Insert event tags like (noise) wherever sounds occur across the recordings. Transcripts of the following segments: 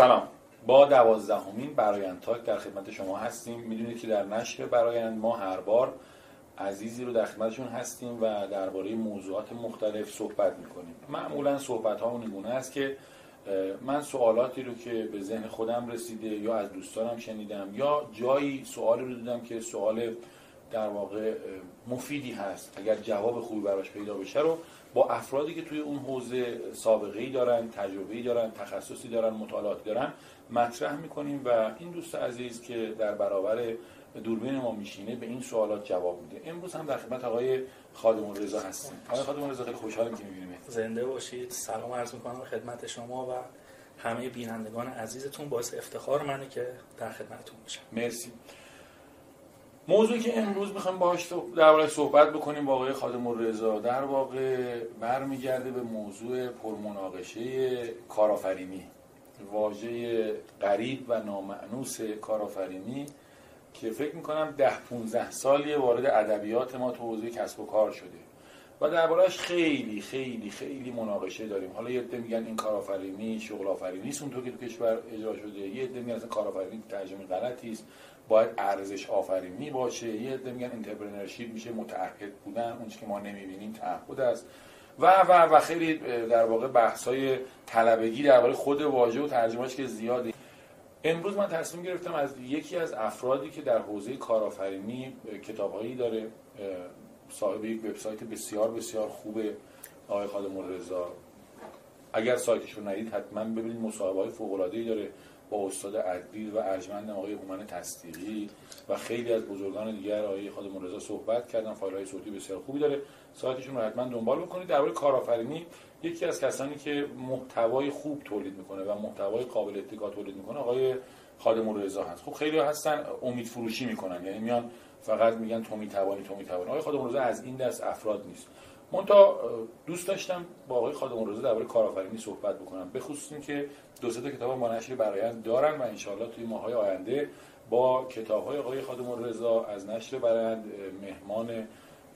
سلام. با دوازدهمین برایند تاک در خدمت شما هستیم. می‌دونید که در نشر برایند ما هر بار عزیزی رو در خدمتشون هستیم و درباره موضوعات مختلف صحبت می‌کنیم. معمولا صحبت ها این است که من سوالاتی رو که به ذهن خودم رسیده یا از دوستانم شنیدم یا جایی سوالی رو دیدم که سوال در واقع مفیدی هست. اگر جواب خوبی براش پیدا بشه رو با افرادی که توی اون حوزه سابقه ای دارن تجربه ای دارن تخصصی دارن مطالعاتی دارن مطرح می‌کنیم و این دوست عزیز که در برابر دوربین ما میشینه به این سوالات جواب میده. امروز هم در خدمت آقای خادم رضا هستیم. آقای خادم رضا خیلی که می‌بینیم. زنده باشید. سلام عرض می‌کنم خدمت شما و همه بینندگان عزیزتون. باعث افتخار منه که در خدمتتون باشم. مرسی. موضوعی که امروز می‌خوایم باهاش درباره صحبت بکنیم با آقای خادم رضا در واقع برمیگرده به موضوع پرمناقشه کارآفرینی. واژه غریب و نامعنوس کارآفرینی که فکر می‌کنم ده 15 سالی وارد ادبیات ما تو حوزه کسب و کار شده و دربارهش خیلی خیلی خیلی مناقشه داریم. حالا یه عده میگن این کارآفرینی شغل آفرینی است اونطور که تو کشور اجرا شده. یه عده میگن کارآفرینی ترجمه غلطی است باید ارزش آفرینی باشه. یه عده میگن انترپرنورشیپ میشه متعهد بودن اون که ما نمی‌بینیم تعهد است. و و و خیلی در واقع بحث های طلبگی درباره خود واژه و ترجمهش که زیاده. امروز من تصمیم گرفتم از یکی از افرادی که در حوزه کارآفرینی کتابهایی داره صاحب یک وبسایت بسیار بسیار خوبه آقای خادم رضا اگر سایتش رو ندید حتما ببینید مصاحبه های فوق العاده داره با استاد ادبیر و ارجمند آقای هومن تصدیقی و خیلی از بزرگان دیگر آقای خادم رضا صحبت کردن. فایل های صوتی بسیار خوبی داره. سایتشون رو حتما دنبال بکنید. درباره کارآفرینی یکی از کسانی که محتوای خوب تولید می‌کنه و محتوای قابل اتکا تولید می‌کنه آقای خادم رضا هست. خب خیلی هستن امید فروشی می‌کنن. یعنی میان فقط میگن تو می‌توانی تو می‌توانی. آقای خادم رضا از این دست افراد نیست. تا دوست داشتم با آقای خادم رضا درباره کارآفرینی صحبت بکنم. به خصوص که دو سه تا کتاب ما نشر برایند دارن و انشالله توی ماهای آینده با کتاب های آقای خادم رضا از نشر برایند مهمان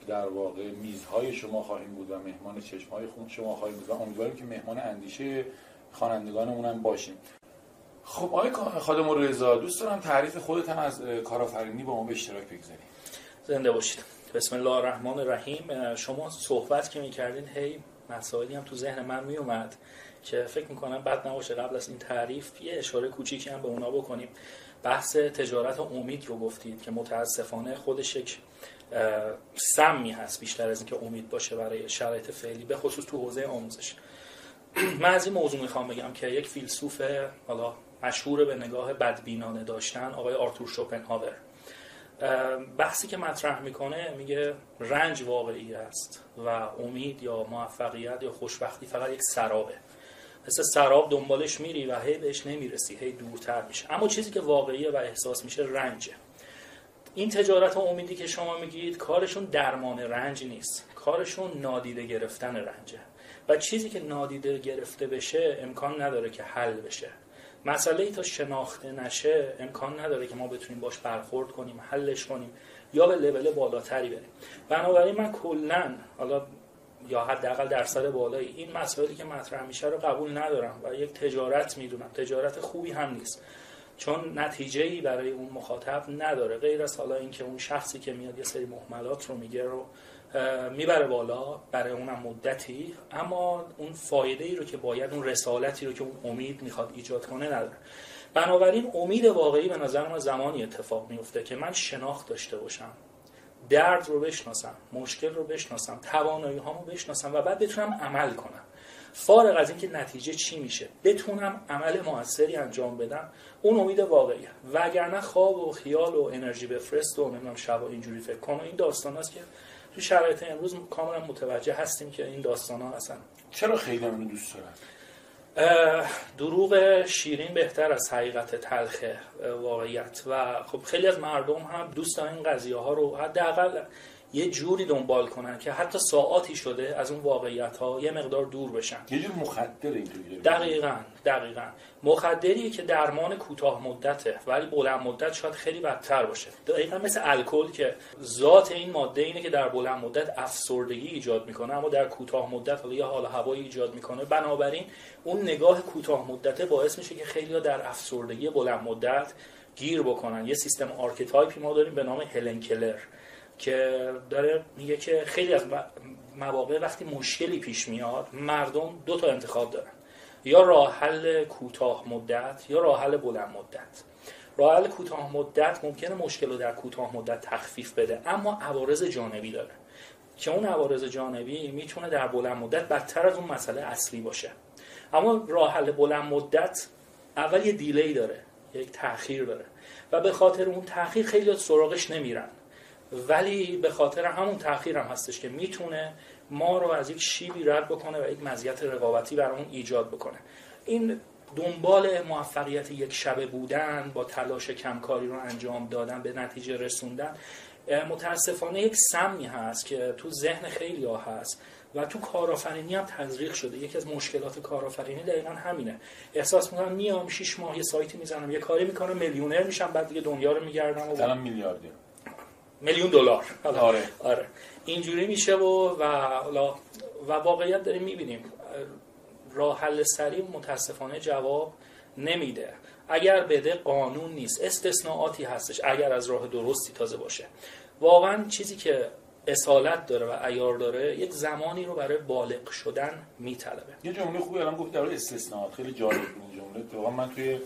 در واقع میزهای شما خواهیم بود و مهمان چشمهای خون شما خواهیم بود و امیدواریم که مهمان اندیشه خوانندگانمون هم باشیم. خب آقای خادم رضا دوست دارم تعریف خودت هم از کارآفرینی با ما به اشتراک بگذارید زنده باشید. بسم الله الرحمن الرحیم. شما صحبت که می‌کردین هی مسائلی هم تو ذهن من میومد که فکر می‌کنم بد نباشه قبل از این تعریف یه اشاره کوچیکی هم به اونا بکنیم. بحث تجارت امید رو گفتید که متاسفانه خودش یک سمی هست بیشتر از اینکه امید باشه برای شرایط فعلی به خصوص تو حوزه آموزش. (clears throat) من از این موضوع می‌خوام بگم که یک فیلسوف حالا مشهور به نگاه بدبینانه داشتن آقای آرتور شوپنهاور. بحثی که مطرح می‌کنه میگه رنج واقعی است و امید یا موفقیت یا خوشبختی فقط یک سرابه. مثل سراب دنبالش میری و هی بهش نمی‌رسی هی دورتر میشه. اما چیزی که واقعیه و احساس میشه رنجه. این تجارت و امیدی که شما میگید کارشون درمان رنج نیست. کارشون نادیده گرفتن رنجه. و چیزی که نادیده گرفته بشه امکان نداره که حل بشه. مسئله ای تا شناخته نشه امکان نداره که ما بتونیم باش برخورد کنیم حلش کنیم یا به لول بالاتری بریم. بنابراین من کلا حالا یا حداقل درصد بالایی این مسائلی که مطرح میشه رو قبول ندارم و یک تجارت می‌دونم. تجارت خوبی هم نیست. چون نتیجه ای برای اون مخاطب نداره. غیر از حالا اینکه اون شخصی که میاد یه سری محملات رو میگه رو می‌بره بالا برای اونم مدتی اما اون فایده ای رو که باید اون رسالتی رو که اون امید می‌خواد ایجاد کنه نداره. بنابراین امید واقعی به نظر من زمانی اتفاق میفته که من شناخت داشته باشم درد رو بشناسم مشکل رو بشناسم توانایی هامو بشناسم و بعد بتونم عمل کنم. فارغ از اینکه نتیجه چی میشه بتونم عمل موثری انجام بدم اون امید واقعیه وگرنه خواب و خیال و انرژی بفرست و نمی‌دونم شب اینجوری فکر کنم. این داستان است که تو شرایط امروز کاملا متوجه هستیم که این داستان ها اصلا چرا خیلی من دوست دارن؟ دروغ شیرین بهتر از حقیقت تلخ واقعیت. و خب خیلی از مردم هم دوست دارن این قضیه ها رو. حداقل یه جوری دنبال کنن که حتی ساعاتی شده از اون واقعیت ها یه مقدار دور بشن. یه جور مخدر دقیقا دقیقا. مخدری که درمان کوتاه مدته ولی بلند مدت شاید خیلی بدتر باشه. دقیقا مثل الکل که ذات این ماده اینه که در بلند مدت افسردگی ایجاد می‌کنه اما در کوتاه مدت حالا یه حال هوایی ایجاد می‌کنه. بنابراین اون نگاه کوتاه مدته باعث میشه که خیلی در افسردگی بلند مدت گیر بکنن. یه سیستم archetype ی ما داریم به نام هلن کلر. که داره میگه که خیلی از مواقع وقتی مشکلی پیش میاد مردم دو تا انتخاب دارن. یا راه حل کوتاه مدت یا راه حل بلند مدت. راه حل کوتاه مدت ممکنه مشکل رو در کوتاه مدت تخفیف بده اما عوارض جانبی داره. که اون عوارض جانبی می‌تونه در بلند مدت بدتر از اون مسئله اصلی باشه. اما راه حل بلند مدت اول یه دیلی داره یک تاخیر داره. و به خاطر اون تاخیر خیلی سراغش نمیرن. ولی به خاطر همون تاخیر هم هستش که می‌تونه ما رو از یک شیبی رد بکنه و یک مزیت رقابتی برامون ایجاد بکنه. این دنبال موفقیت یک شبه بودن با تلاش کمکاری رو انجام دادن به نتیجه رسوندن متاسفانه یک سمی هست که تو ذهن خیلی ها هست و تو کارآفرینی هم تزریق شده. یکی از مشکلات کارآفرینی دقیقا همینه. احساس می‌کنم میام 6 ماه یه سایتی می‌زنم یه کاری می‌کنم میلیونر میشم بعد دیگه دنیا رو میگردم و میلیاردی میلیون دلار. آره. آره. اینجوری میشه و و و واقعیت داریم می‌بینیم. راه حل سریع متاسفانه جواب نمیده. اگر بده قانون نیست. استثناءاتی هستش اگر از راه درستی تازه باشه. واقعا چیزی که اصالت داره و ایار داره یک زمانی رو برای بالغ شدن میطلبه. یه جمله خوبی الان گفت در استثناءات. خیلی جالب این جمله. تو من توی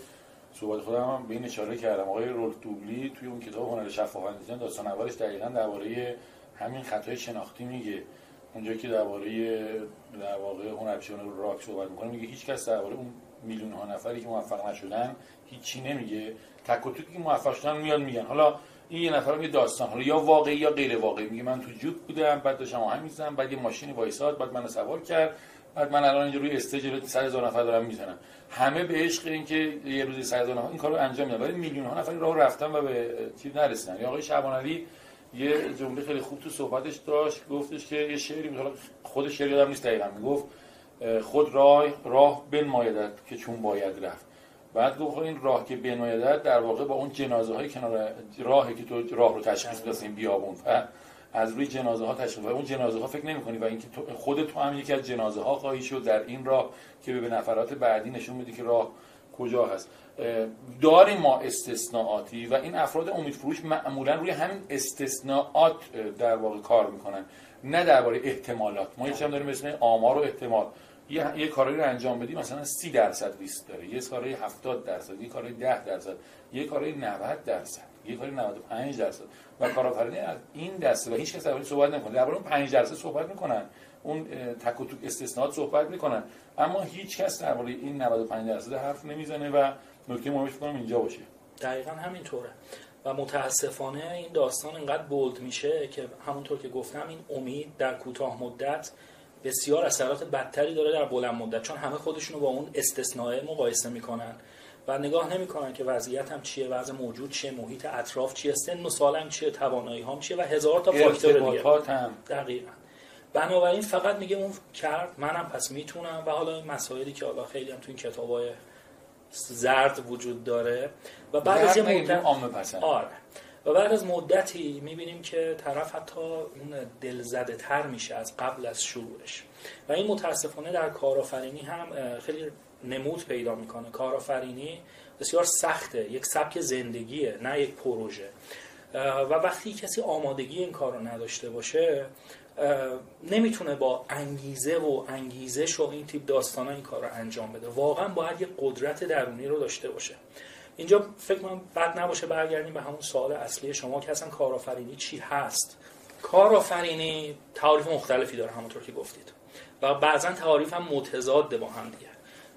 صحبت خودم هم به این اشاره کردم. آقای رول دوبلی توی اون کتاب هنر شفاف اندیشیدن داستان اولش دقیقا درباره همین خطای شناختی میگه. اونجا که درباره در واقع هنرپیشه‌های راک صحبت می‌کنه میگه هیچ کس درباره اون میلیون ها نفری که موفق نشدن هیچی نمیگه. تک و که موفق شدن میاد میگن. حالا این یه نفر یه داستان. حالا یا واقعی یا غیر واقعی میگه من تو جوب بودم بعد داشتم آهنگ می‌زنم بعد یه ماشینی وایساد بعد منو سوار کرد. من الان اینجا روی استیج 100 هزار نفر دارم می‌زنم همه به عشق این که یه روزی 100 هزار نفر این کارو انجام میدن. ولی میلیون ها نفر راه رفتن و به چیز نرسیدن. یا آقای شعبان علی یه جمله خیلی خوب تو صحبتش داشت. گفتش که یه شعری مثلا خود شعر یادم نیست دقیقاً. می‌گفت خود راه راه بنمایدد که چون باید رفت. بعد گفت این راه که بنمایدد در واقع با اون جنازه های کنار راهی که تو راه رو تشخیص بدی این بیابون و از روی جنازه ها تشخیص و اون جنازه ها فکر نمی کنی و اینکه خود تو هم یکی از جنازه ها خواهی شد در این راه که به نفرات بعدی نشون میده که راه کجا هست. داریم ما استثناءاتی و این افراد امیدفروش معمولا روی همین استثناءات در واقع کار می‌کنن. نه درباره احتمالات. ما یه داریم اسم آمار و احتمال. یه, یه کاری رو انجام بدی مثلا 30 درصد ریسک داره. یه کاری 70 درصد یه کاری 10 درصد یه کاری 90 درصد. یه کاری 95 درصد. و کارآفرینی از این دسته و هیچ کس درباره صحبت نمی‌کنه. درباره اون 5 درصد صحبت می‌کنن. اون تک و توک استثناءات صحبت می‌کنن. اما هیچ کس درباره این 95 درصد حرف نمی‌زنه و نکته مهمش کنم اینجا باشه. دقیقا همینطوره. و متاسفانه این داستان اینقدر بولد میشه که همونطور که گفتم این امید در کوتاه مدت بسیار اثرات بدتری داره در بلند مدت. چون همه خودشونو با اون استثناء مقایسه می‌کنن. و نگاه نمی‌کنن که وضعیت هم چیه وضع موجود چیه محیط اطراف چیه سن و سالم چیه توانایی هم چیه و هزار تا فاکتور دیگه. هم. دقیقا. بنابراین فقط میگه اون کرد منم پس می‌تونم و حالا این مسائلی که حالا خیلی هم تو این کتابای زرد وجود داره. و بعد از یه مدت آره. و بعد از مدتی می‌بینیم که طرف حتی اون دلزده تر میشه از قبل از شروعش. و این متاسفانه در کارآفرینی هم خیلی نمود پیدا می‌کنه. کارآفرینی بسیار سخته. یک سبک زندگیه نه یک پروژه. و وقتی کسی آمادگی این کار رو نداشته باشه نمی‌تونه با انگیزه و انگیزش و این تیپ داستان این کار رو انجام بده. واقعا باید یک قدرت درونی رو داشته باشه. اینجا فکر من بد نباشه برگردیم به همون سوال اصلی شما که اصلا کارآفرینی چی هست؟ کارآفرینی تعاریف مختلفی داره همونطور که گفتید. و بعضا تعاریف هم متضاد با هم دیگه.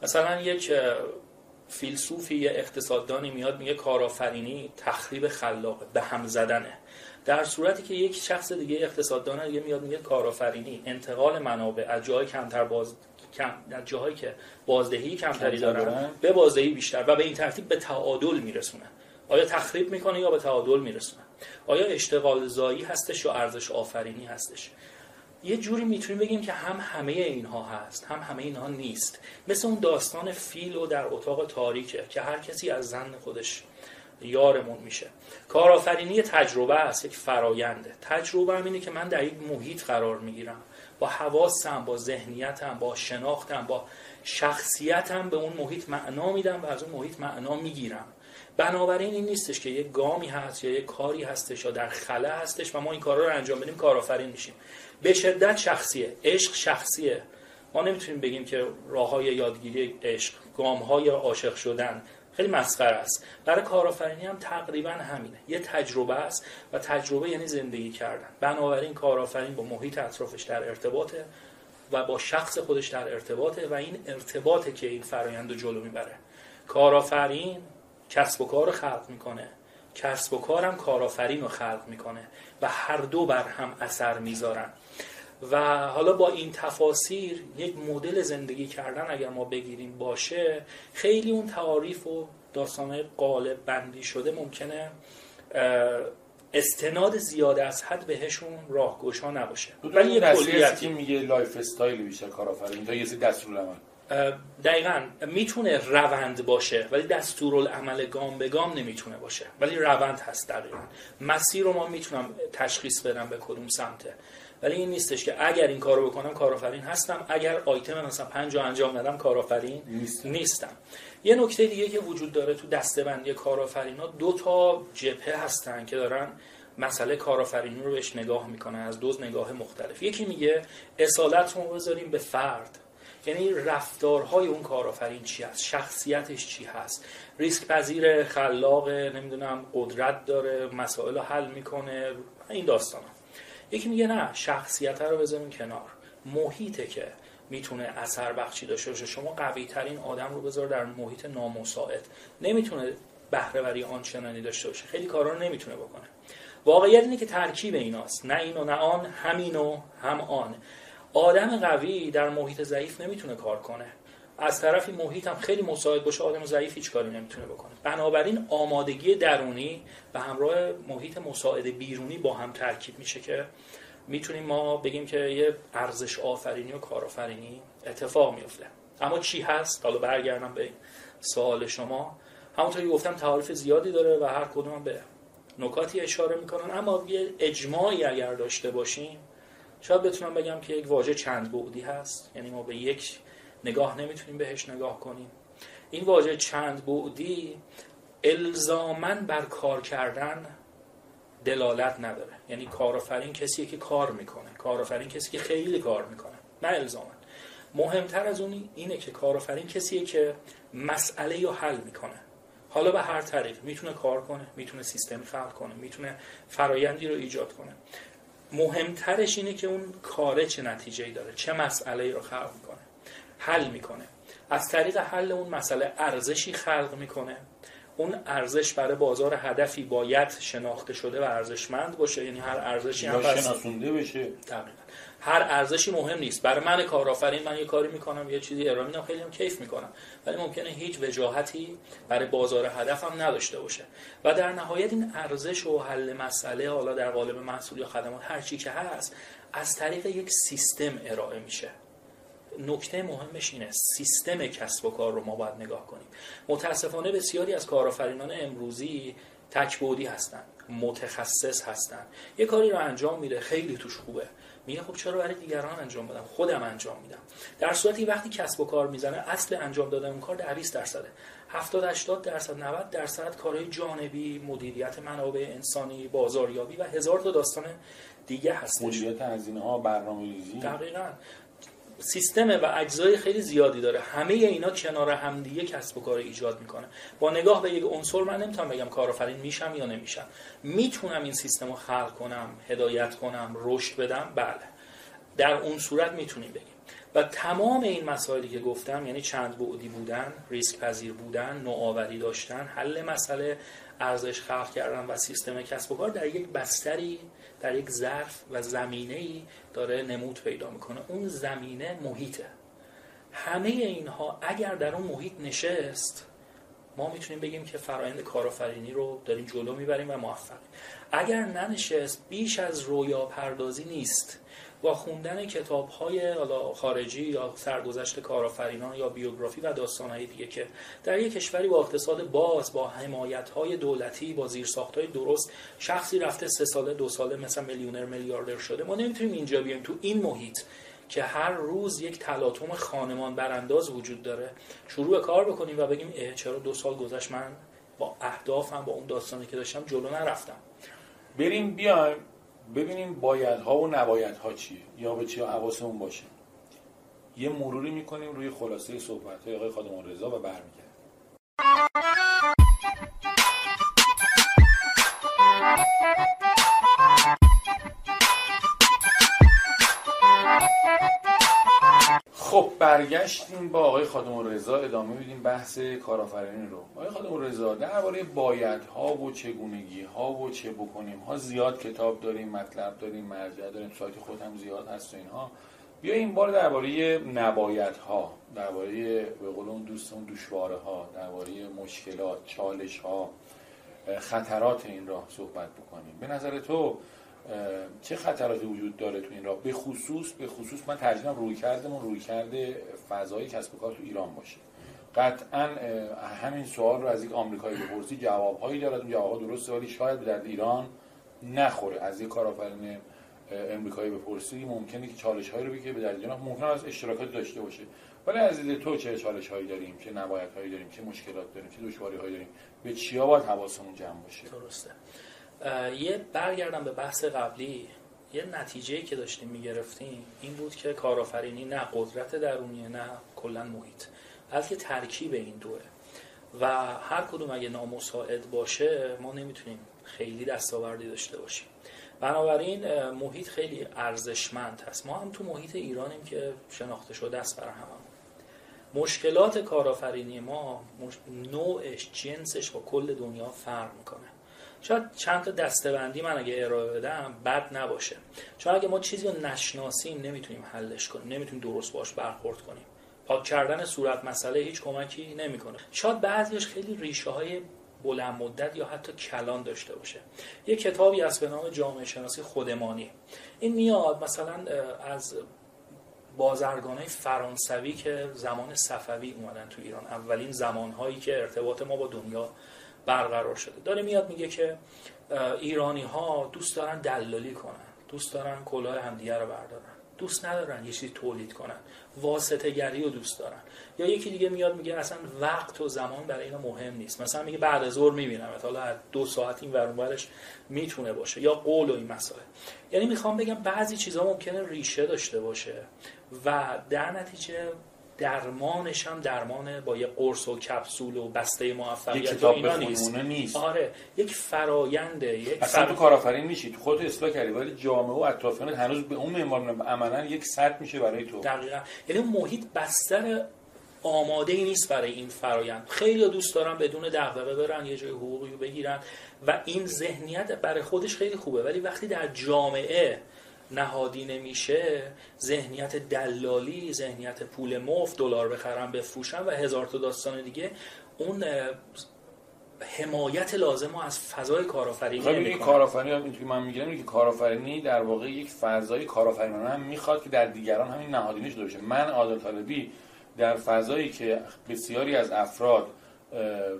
مثلا یک فیلسوفی یا اقتصاددانی میاد میگه کارآفرینی تخریب خلاقه به هم زدنه. در صورتی که یک شخص دیگه اقتصاددان دیگه میاد میگه کارآفرینی انتقال منابع از جای کمتر باز کم در جاهایی که بازدهی کمتری دارن. به بازدهی بیشتر و به این ترتیب به تعادل میرسونه. آیا تخریب می‌کنه یا به تعادل میرسونه؟ آیا اشتغال زایی هستش یا ارزش آفرینی هستش؟ یه جوری می‌تونیم بگیم که هم همه اینها هست هم همه اینها نیست. مثل اون داستان فیل و در اتاق تاریکه که هر کسی از زن خودش یارمون میشه. کارآفرینی تجربه است یک فراینده تجربه هم اینه که من در یک محیط قرار می‌گیرم. با حواسم با ذهنیتم با شناختم با شخصیتم به اون محیط معنا میدم و از اون محیط معنا می‌گیرم. بنابراین این نیستش که یک گامی هست یا یک کاری هستش یا در خلا هستش و ما این کارا رو انجام بدیم کارآفرین میشیم. به شدت شخصیه. عشق شخصیه. ما نمی‌تونیم بگیم که راه های یادگیری عشق گام های عاشق شدن خیلی مسخره است. برای کارآفرینی هم تقریبا همینه. یه تجربه است و تجربه یعنی زندگی کردن. بنابراین کارآفرین با محیط اطرافش در ارتباطه و با شخص خودش در ارتباطه و این ارتباطه که این فرایند رو جلو می‌بره. کارآفرین کسب و کار خلق می‌کنه. کسب و کارم کارآفرین رو خلق می‌کنه. و هر دو بر هم اثر می‌ذارن. و حالا با این تفاسیر یک مدل زندگی کردن اگر ما بگیریم باشه خیلی اون تعاریف و داستانه قالب بندی شده ممکنه استناد زیاده از حد بهشون راهگشا نباشه. ولی یه کلیتی. میگه lifestyle بیشتر کارآفرین تا یه سری دستورالعمل دقیقا می‌تونه روند باشه ولی دستورالعمل گام به گام نمی‌تونه باشه. ولی روند هست دقیقا. مسیر رو ما می‌تونم تشخیص بدم به کدوم سمته ولی این نیستش که اگر این کارو بکنم کارآفرین هستم. اگر آیتم مثلا پنج انجام ندم کارآفرین نیستم. نیستم. یه نکته دیگه که وجود داره تو دسته‌بندی کارآفرینا دو تا جبهه هستن که دارن مسئله کارآفرینی رو بهش نگاه می‌کنن از دو نگاه مختلف. یکی میگه اصالت رو بذاریم به فرد. یعنی رفتارهای اون کارآفرین چی هست؟ شخصیتش چی هست؟ ریسک پذیر خلاق نمی‌دونم قدرت داره مسائل رو حل می‌کنه این داستان یکی میگه نه شخصیت رو بذاریم کنار. محیطه که می‌تونه اثر بخشی داشته باشه. شما قوی ترین آدم رو بذار در محیط نامساعد. نمی‌تونه بهرهوری آنچنانی داشته باشه. خیلی کارا رو نمی‌تونه بکنه. واقعیت اینه که ترکیب ایناست. نه این و نه آن همین و هم آن. آدم قوی در محیط ضعیف نمی‌تونه کار کنه. از طرفی محیط هم خیلی مساعد باشه آدم ضعیف هیچ کاری نمی‌تونه بکنه. بنابراین آمادگی درونی به همراه محیط مساعد بیرونی با هم ترکیب میشه که می‌تونیم ما بگیم که یه ارزش آفرینی و کارآفرینی اتفاق میفته. اما چی هست؟ حالا برگردم به سوال شما. همونطوری گفتم تعاریف زیادی داره و هر کدوم به نکاتی اشاره می‌کنن. اما یه اجماعی اگر داشته باشیم شاید بتونم بگم که یک واژه چند بعدی هست. یعنی ما به یک نگاه نمی‌تونیم بهش نگاه کنیم. این واژه چند بعدی الزامن بر کار کردن دلالت نداره. یعنی کارآفرین کسی که کار می‌کنه. کارآفرین کسی که خیلی کار می‌کنه. نه الزامن مهمتر از اون اینه که کارآفرین کسیه که مسئله رو حل می‌کنه. حالا به هر طریق می‌تونه کار کنه می‌تونه سیستم خلق کنه می‌تونه فرایندی رو ایجاد کنه. مهمترش اینه که اون کاره چه نتیجه داره چه مسئله رو خلق می‌کنه. حل می‌کنه. از طریق حل اون مسئله ارزشی خلق می‌کنه. اون ارزش برای بازار هدفی باید شناخته شده و ارزشمند باشه. یعنی هر ارزشی هم شناسونده بشه. هر ارزشی مهم نیست. برای من کارآفرین من یه کاری می‌کنم یه چیزی ارائه میدم خیلی هم کیف می‌کنم. ولی ممکنه هیچ وجاهتی برای بازار هدفم نداشته باشه. و در نهایت این ارزش و حل مسئله حالا در قالب محصول یا خدمات هر چی که هست از طریق یک سیستم ارائه میشه. نکته مهمش اینه سیستم کسب و کار رو ما باید نگاه کنیم. متاسفانه بسیاری از کارآفرینان امروزی تکبودی هستن متخصص هستن. یه کاری رو انجام میده خیلی توش خوبه. میگه خب چرا برای دیگران انجام بدم؟ خودم انجام میدم. در صورتی وقتی کسب و کار می‌زنه اصل انجام دادن اون کار در 20 درصده. 70 80 درصد 90 درصد کارهای جانبی مدیریت منابع انسانی بازاریابی و هزار تا داستان دیگه هستش. مدیریت هزینه ها برنامه‌ریزی. دقیقاً. سیستم و اجزای خیلی زیادی داره. همه اینا کنار همدیگه کسب و کار ایجاد می‌کنه. با نگاه به یک عنصر من نمی‌تونم بگم کارآفرین میشم یا نمیشم. می‌تونم این سیستم رو خلق کنم هدایت کنم رشد بدم؟ بله. در اون صورت می‌تونیم بگیم. و تمام این مسائلی که گفتم یعنی چند بعدی بودن ریسک پذیر بودن نوآوری داشتن حل مسئله ارزش خلق کردن و سیستم کسب و کار در یک بستری در یک ظرف و زمینه ای داره نمود پیدا می‌کنه. اون زمینه محیطه. همه اینها اگر در اون محیط نشست ما می‌تونیم بگیم که فرایند کارآفرینی رو داریم جلو می‌بریم و موفق. اگر ننشست بیش از رویا پردازی نیست. با خوندن کتاب های خارجی یا سرگذشت کارآفرینان یا بیوگرافی و داستان دیگه که در یک کشوری با اقتصاد باز با حمایت های دولتی با زیرساخت های درست شخصی رفته سه ساله دو ساله مثلا میلیونر میلیاردر شده ما نمی‌تونیم اینجا بیایم. تو این محیط که هر روز یک تلاطم خانمان برانداز وجود داره شروع کار بکنیم و بگیم اه چرا دو سال گذشت من با اهدافم با اون داستانی که داشتم جلو نرفتم؟ بریم بیایم. ببینیم بایدها و نبایدها چیه یا به چی حواسمون باشه. یه مروری می‌کنیم روی خلاصه صحبت های آقای خادم رضا و برمیگردیم. برگشتیم با آقای خادم رضا ادامه میدیم بحث کارآفرینی رو. آقای خادم رضا درباره ها و چگونگی ها و چه بکنیم ها زیاد کتاب داریم مطلب داریم مرجع داریم سایت خود هم زیاد هست و اینها. بیا این بار درباره نبایت ها درباره به قول اون دشواره ها درباره مشکلات چالش ها خطرات این راه صحبت بکنیم. به نظر تو چه خطراتی وجود داره تو این راه؟ به خصوص به خصوص من ترجیحم روی کردمون روی کرده فضای کسب کار تو ایران باشه. قطعا همین سوال رو از یک آمریکایی بپرسی جوابهایی دارد اون جوابها درسته ولی شاید درد ایران نخوره. از یک کارآفرین امریکایی بپرسی ممکنه که چالش هایی رو بگه به درد ایران ممکن از اشتراکات داشته باشه. ولی از دید تو چه چالش هایی داریم؟ چه نبایت داریم؟ چه مشکلات داریم؟ چه دشواری هایی داریم؟ به چیا باید حواسمون جمع باشه؟ درسته. یه برگردم به بحث قبلی. یه نتیجه که داشتیم می‌گرفتیم این بود که کارآفرینی نه قدرت درونیه نه کلا محیط بلکه ترکیب این دوه و هر کدوم اگه نامساعد باشه ما نمی‌تونیم خیلی دستاوردی داشته باشیم. بنابراین محیط خیلی ارزشمند هست. ما هم تو محیط ایرانیم که شناخته شده است برای همه مشکلات کارآفرینی ما نوعش جنسش با کل دنیا فرق می‌کنه. شاید چند تا دستبندی من اگه ارائه بدم بد نباشه. چون اگه ما چیزی رو نشناسیم نمی‌تونیم حلش کنیم نمی‌تونیم درست باش برخورد کنیم. پاک کردن صورت مسئله هیچ کمکی نمی‌کنه. شاید بعضیش خیلی ریشه های بلند مدت یا حتی کلان داشته باشه. یه کتابی از به نام جامعه شناسی خودمانی. این میاد مثلا از بازرگانای فرانسوی که زمان صفوی اومدن تو ایران. اولین زمانهایی که ارتباط ما با دنیا برقرار شده. داره میاد میگه که ایرانی ها دوست دارن دلالی کنن دوست دارن کلاه همدیگه رو بردارن دوست ندارن یه چیزی تولید کنن واسطه گری رو دوست دارن. یا یکی دیگه میاد میگه اصلا وقت و زمان برای اینا مهم نیست. مثلا میگه بعد از ظهر می‌بینم حالا دو ساعت این ورون می‌تونه باشه. یا قول و این مسائل. یعنی می‌خوام بگم بعضی چیزها ممکنه ریشه داشته باشه و در نتیجه درمانش هم درمان با یه قرص و کپسول و بسته موفقیت اینا نیست. نیست. آره یک فراینده یک اصلا تو کارآفرین میشی تو خودت اصلاح کردی ولی جامعه و اطرافیانت هنوز به اون معمار عملا یک سطح میشه برای تو. دقیقاً. یعنی محیط بستر آماده ای نیست برای این فرایند. خیلی دوست دارن بدون دغدغه برن یه جای حقوقی بگیرن. و این ذهنیت برای خودش خیلی خوبه. ولی وقتی در جامعه نهادی نمیشه ذهنیت دلالی ذهنیت پول مفت دلار بخرم بفروشم و هزار تا داستان دیگه اون حمایت لازم از فضای کارآفرینی خب کارآفرینی این که من میگم که کارآفرینی در واقع یک فضای کارآفرینانه هم می‌خواد که در دیگران همین نهادینش داشته من عادل طالبی در فضایی که بسیاری از افراد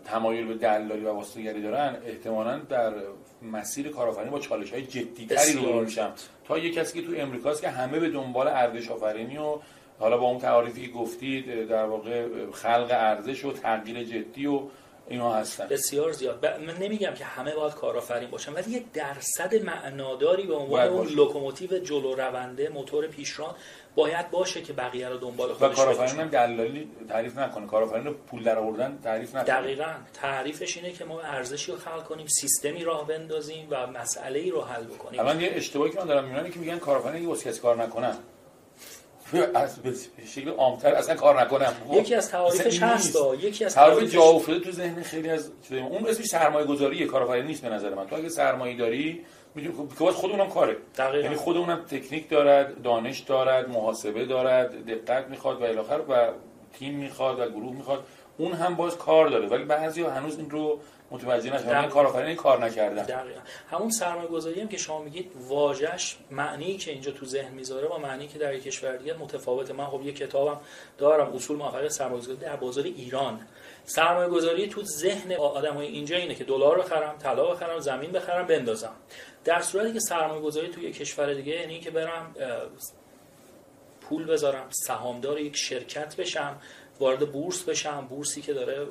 تمایل به دلالی و واسطه‌گری دارن احتمالا در مسیر کارآفرینی با چالش های جدی تری روبرو میشن تا یه کسی که تو امریکاست که همه به دنبال ارزش آفرینی و حالا با اون تعاریفی که گفتید در واقع خلق ارزش و تغییر جدی و اینا هستن. بسیار زیاد. من نمیگم که همه باید کارآفرین باشن ولی یه درصد معناداری به عنوان اون لوکوموتیو جلو رونده موتور پیشران باید باشه که بقیه رو دنبال خودش و کارآفرین هم دلالی تعریف نکنه. کارآفرین رو پول در آوردن تعریف نکنه. دقیقاً. تعریفش اینه که ما ارزشی رو خلق کنیم سیستمی راه بندازیم و مسئله ای رو حل بکنیم. الان یه اشتباهی که من دارم می‌بینم که میگن کارآفرین یه کسی کار نکنه از شکل عامتر اصلا کار نکنم یکی از تعاریفش هست یکی از تعاریف جا افتاده تو ذهن خیلی از اون اسمش سرمایه گذاری کارآفرین نیست به نظر من. تو اگه سرمایه داری می‌دونی خود اونم کاره. دقیقا. یعنی خود اونم تکنیک دارد دانش دارد محاسبه دارد دقت می‌خواد و الاخر و تیم می‌خواد و گروه می‌خواد. اون هم باز کار داره. ولی بعضی هنوز این رو متوجه نشدن. دقیقاً. کارآفرینی کار نکردن دقیقا. همون سرمایه گذاری هم که شما میگید واژش معنی که اینجا تو ذهن می‌ذاره با معنی که در کشور دیگه متفاوته. من خب یه کتابم دارم اصول موفقیت سرمایه گذاری در بازار ایران. سرمایه گذاری تو ذهن آدم های اینجا اینه که دلار بخرم طلا بخرم زمین بخرم بندازم. در صورتی که سرمایه گذاری توی کشور دیگه یعنی که برم پول بذارم سهامدار یک شرکت بشم وارد بورس بشم بورسی که داره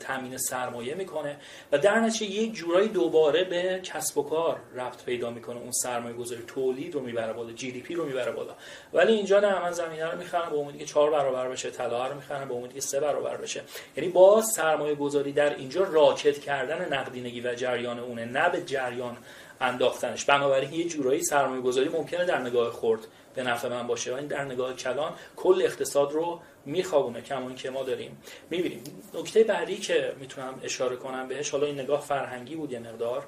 تامین سرمایه می‌کنه و در نتیجه یک جورایی دوباره به کسب و کار ربط پیدا می‌کنه اون سرمایه گذاری تولید رو می‌بره بالا جی دی پی رو می‌بره بالا. ولی اینجا نه من زمینه رو می‌خرم به امیدی که چهار برابر بشه طلا رو می‌خرم به امیدی که سه برابر بشه. یعنی با سرمایه گذاری در اینجا راکت کردن نقدینگی و جریان اونه نه به جریان انداختنش. بنابراین یه جورایی سرمایه گذاری ممکنه در نگاه خورد به نفع من باشه ولی در نگاه کلان کل اقتصاد رو میخوابونه کما که ما داریم. می‌بینیم. نکته بعدی که می‌تونم اشاره کنم بهش حالا این نگاه فرهنگی بود یه مقدار.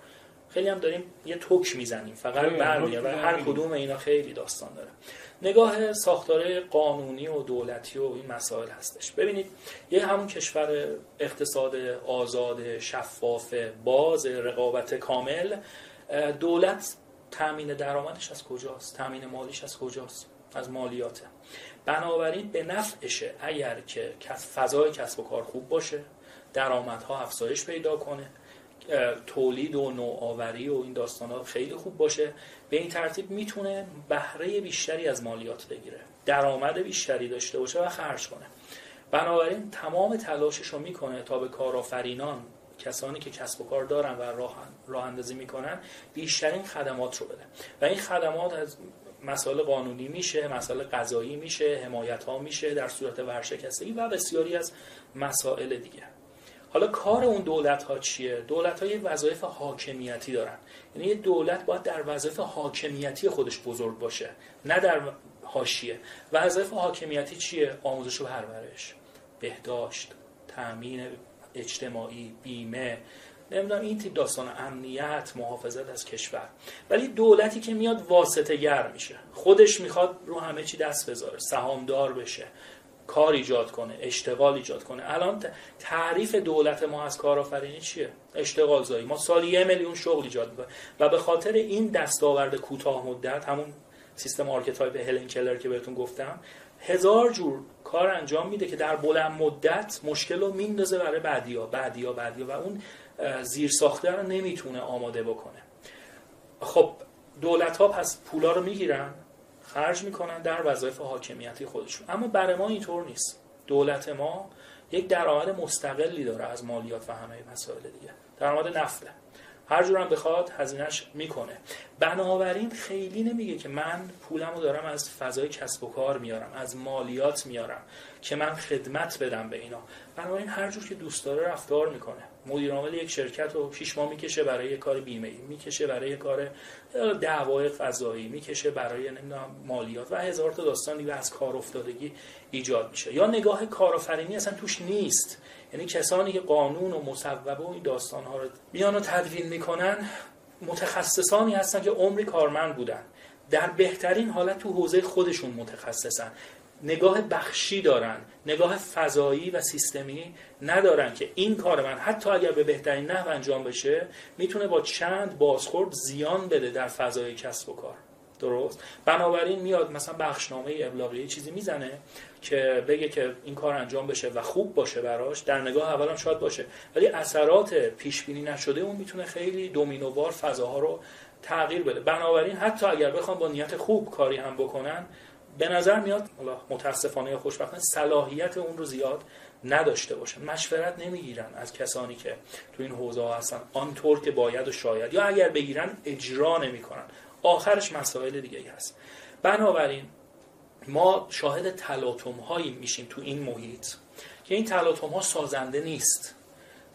خیلی هم داریم یه توک می‌زنیم. فقط برمیاد و هر. کدوم اینا خیلی داستان داره. نگاه ساختار قانونی و دولتی و این مسائل هستش. ببینید یه همون کشور اقتصاد آزاد شفاف باز رقابت کامل دولت تامین درآمدش از کجاست؟ تامین مالیش از کجاست؟ از مالیاته بنابراین به نفعشه اگر که فضای کسب و کار خوب باشه درآمدها افزایش پیدا کنه تولید و نوآوری و این داستان ها خیلی خوب باشه به این ترتیب می‌تونه بهره بیشتری از مالیات بگیره درآمد بیشتری داشته باشه و خرج کنه. بنابراین تمام تلاشش رو می‌کنه تا به کارآفرینان کسانی که کسب و کار دارن و راه, راه اندازی می‌کنن بیشترین خدمات رو بده و این خدمات از مسائل قانونی میشه مسائل قضایی میشه حمایت ها میشه در صورت ورشکستگی و بسیاری از مسائل دیگه. حالا کار اون دولت ها چیه؟ دولت ها وظایف حاکمیتی دارن. یعنی یه دولت باید در وظایف حاکمیتی خودش بزرگ باشه نه در حاشیه. وظایف حاکمیتی چیه؟ آموزش و پرورش بهداشت تامین اجتماعی بیمه نمی‌دونم این تیپ داستان امنیت محافظت از کشور. ولی دولتی که میاد واسطه گر میشه. خودش می‌خواد رو همه چی دست بذاره سهامدار بشه کار ایجاد کنه اشتغال ایجاد کنه. الان تعریف دولت ما از کارآفرینی چیه؟ اشتغال زایی. ما سالی یه میلیون شغل ایجاد می‌کنیم. و به خاطر این دستاورد کوتاه مدت همون سیستم archetype هلن کلر که بهتون گفتم هزار جور کار انجام میده که در بلند مدت مشکل رو میندازه برای بعدیا بعدیا بعدیا و اون زیر ساخته رو نمی‌تونه آماده بکنه. خب دولت ها پس پولا رو می‌گیرن خرج می‌کنن در وظایف حاکمیتی خودشون. اما برای ما اینطور نیست. دولت ما یک درآمد مستقلی داره از مالیات و همه مسائل دیگه. درآمد نفته. هر جور هم بخواد هزینهش می‌کنه. بنابراین خیلی نمیگه که من پولم رو دارم از فضای کسب و کار میارم از مالیات میارم که من خدمت بدم به اینا. بنابراین هر جور که دوست داره رفتار می‌کنه. مدیر عامل یک شرکت رو شش ماه می‌کشه برای کار بیمه می‌کشه برای کار دعوای قضایی می‌کشه برای نمی‌دونم مالیات و هزار تا داستان دیگه از کار افتادگی ایجاد میشه. یا نگاه کارآفرینی اصلا توش نیست. یعنی کسانی که قانون و مصوبه و این داستان ها رو میان و تدوین می‌کنن متخصصانی هستن که عمری کارمند بودن. در بهترین حالت تو حوزه خودشون متخصصن. نگاه بخشی دارن نگاه فضایی و سیستمی ندارن که این کار من حتی اگر به بهترین نحو انجام بشه می‌تونه با چند بازخورد زیان بده در فضای کسب و کار. درست؟ بنابراین میاد مثلا بخشنامه ابلاغی چیزی می‌زنه که بگه که این کار انجام بشه و خوب باشه براش در نگاه اول هم شاید باشه. ولی اثرات پیش بینی نشده اون می‌تونه خیلی دومینووار فضاها رو تغییر بده. بنابراین حتی اگر بخوام با نیت خوب کاری هم بکنن به نظر میاد متاسفانه یا خوشبختانه صلاحیت اون رو زیاد نداشته باشن. مشورت نمی‌گیرن از کسانی که تو این حوزه ها هستن آنطور که باید و شاید. یا اگر بگیرن اجرا نمی‌کنن. آخرش مسائل دیگه هست. بنابراین ما شاهد تلاطم هایی میشیم تو این محیط که این تلاطم ها سازنده نیست.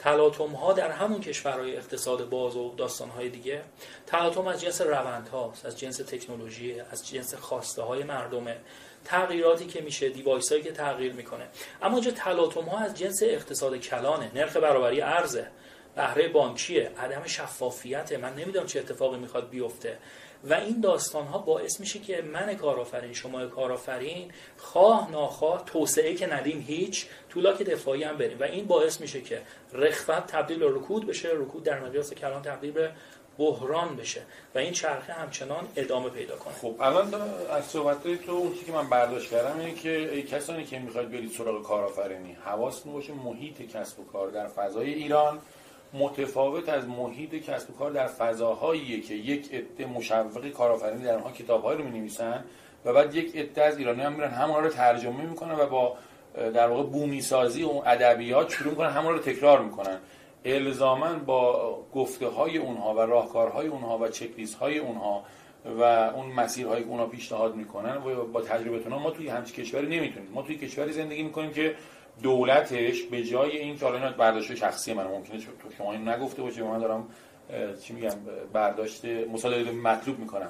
تلاطم ها در همون کشورهای اقتصاد باز و داستان های دیگه تلاطم از جنس روند هاست از جنس تکنولوژی از جنس خواسته های مردمه. تغییراتی که میشه دیوایس هایی که تغییر می‌کنه. اما جا تلاطم ها از جنس اقتصاد کلانه نرخ برابری ارزه بهره بانکیه عدم شفافیت من نمی‌دونم چه اتفاقی می‌خواد بیفته. و این داستان ها باعث میشه که من کارآفرین شما کارآفرین خواه ناخواه توسعه که ندیم هیچ طولاک دفاعی هم بریم. و این باعث میشه که رخوت تبدیل به رکود بشه رکود در مقیاس کلان تبدیل به بحران بشه و این چرخه همچنان ادامه پیدا کنه. خب الان از صحبت تو اون که من برداشت کردم اینه که ای کسانی که می‌خواید برید سراغ کارآفرینی حواستون باشه محیط کسب و کار در فضای ایران متفاوت از محیط کسب و کار در فضاهایی که یک عده مشوق کارآفرینی در آنها کتاب‌هایی رو می‌نویسن و بعد یک عده از ایرانی هم میرن همون رو ترجمه می‌کنن و با در واقع بومی سازی و ادبیات شروع می‌کنن همون رو تکرار می‌کنن. الزاما با گفته های اونها و راهکارهای اونها و چکلیست های اونها و اون مسیرهایی که اونها پیشنهاد می‌کنن و با تجربتون ما توی همچین کشوری نمی‌تونیم. ما توی کشوری زندگی می‌کنیم که دولتش به جای این که حالا برداشت شخصی من ممکنه تو شما این نگفته باشه من دارم چی میگم برداشت مصادره مطلوب می‌کنم.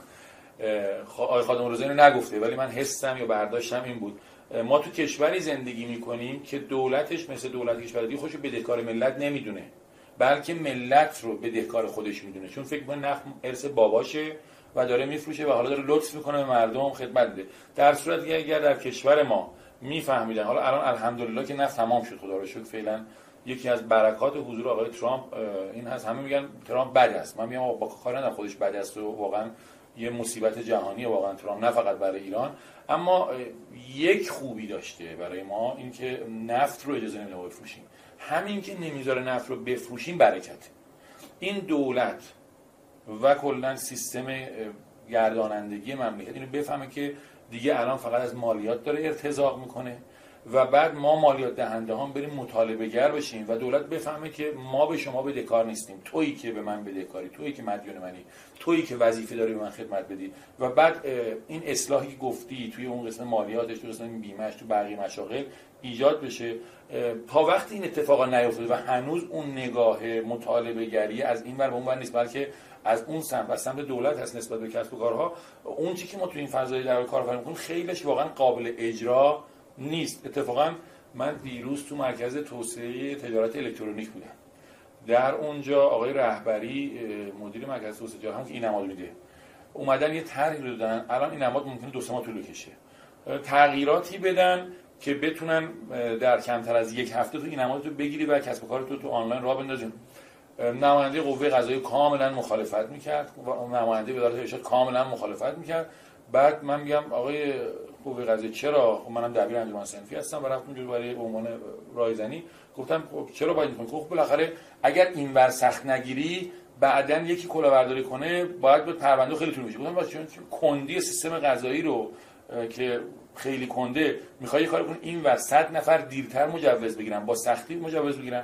آقای خادم روزه اینو نگفته ولی من حسم یا برداشتم این بود. ما تو کشوری زندگی می‌کنیم که دولتش مثل دولت کشور دیگه خودشو بدهکار ملت نمی‌دونه. بلکه ملت رو بدهکار خودش می‌دونه. چون فکر کنه نفت ارث باباشه و داره میفروشه و حالا داره لطف می‌کنه به مردم خدمت بده. در صورتی اگر در کشور ما میفهمیدن. حالا الان الحمدلله که نفت تمام شد. خدا رو شکر فعلا یکی از برکات حضور آقای ترامپ این هست. همه میگن ترامپ بد است. من میگم با کار ندارم. خودش بد است و واقعا یه مصیبت جهانی واقعا ترامپ. نه فقط برای ایران. اما یک خوبی داشته برای ما اینکه نفت رو اجازه نمیده بفروشیم. همین که نمی‌ذاره نفت رو بفروشیم برکت این دولت و کلا سیستم گردانندگی مملکت اینو بفهمه که دیگه الان فقط از مالیات داره ارتزاق می‌کنه و بعد ما مالیات دهنده هم بریم مطالبه گر بشیم و دولت بفهمه که ما به شما بدهکار نیستیم. تویی که به من بدهکاری تویی که مدیون منی تویی که وظیفه داری به من خدمت بدی. و بعد این اصلاحی گفتی توی اون قسم مالیاتش تو قسم بیمهش تو بقیه مشاغل ایجاد بشه تا وقتی این اتفاقا نیفتاده و هنوز اون نگاه مطالبه گری از این ور به اون نیست بلکه از اون سمت از سمت دولت هست نسبت به کسب و کارها. اون چیزی که ما تو این فضای در کارآفرینی می‌کنیم خیلیش واقعا قابل اجرا نیست. اتفاقا من دیروز تو مرکز توسعه تجارت الکترونیک بودم. در اونجا آقای رهبری مدیر مرکز توسعه هم که این نماد میده. اومدن یه طرحی رو دادن. الان این نماد ممکنه دو سه ماه طول بکشه. تغییراتی بدن که بتونن در کمتر از یک هفته تو این نماد رو بگیری و کسب و کار تو تو آنلاین راه بندازیم. نماینده قوه قضایی کاملا مخالفت می‌کرد نماینده وزارت ارشاد کاملا مخالفت می‌کرد. بعد من میگم آقای قوه قضایی چرا؟ خب منم دبیر انجمن صنفی هستم و رفتم برای به عنوان رایزنی. گفتم خب چرا باید می‌کنی خب بالاخره اگر این ور سخت نگیری بعدا یکی کلاهبرداری کنه باید به پرونده خیلی طول بشه گفتم چون کندی سیستم قضایی رو که خیلی کنده می‌خوای کار کن این ور نفر دیرتر مجوز بگیرن با سختی مجوز بگیرن.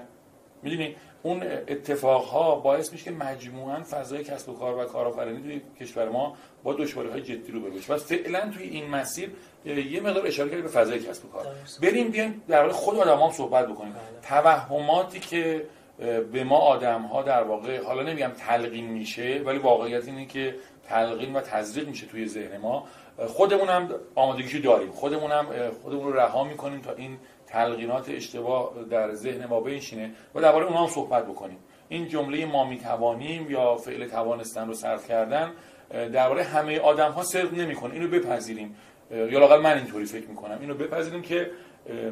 می‌دونی؟ اون اتفاقها باعث میشه که مجموعا فضای کسب و کار و کارآفرینی توی کشور ما با دشواری های جدی رو بشه و فعلا توی این مسیر یه مقدار اشاره کردیم به فضای کسب و کار. بریم بیایم در واقع خود آدم هم صحبت بکنیم. بله. توهماتی که به ما آدم ها در واقع حالا نمیگم تلقین میشه ولی واقعیت اینه که تلقین و تزریق میشه توی ذهن ما. خودمون هم آمادگیشو داریم. خودمون هم خودمون رو رها می‌کنیم تا این تلقینات اشتباه در ذهن ما بنشینه و درباره اونها هم صحبت بکنیم. این جمله ما می‌توانیم یا فعل توانستن رو صرف کردن درباره همه آدم ها صدق نمی‌کنه. اینو بپذیریم. یا لاقل من اینطوری فکر می‌کنم. اینو بپذیریم که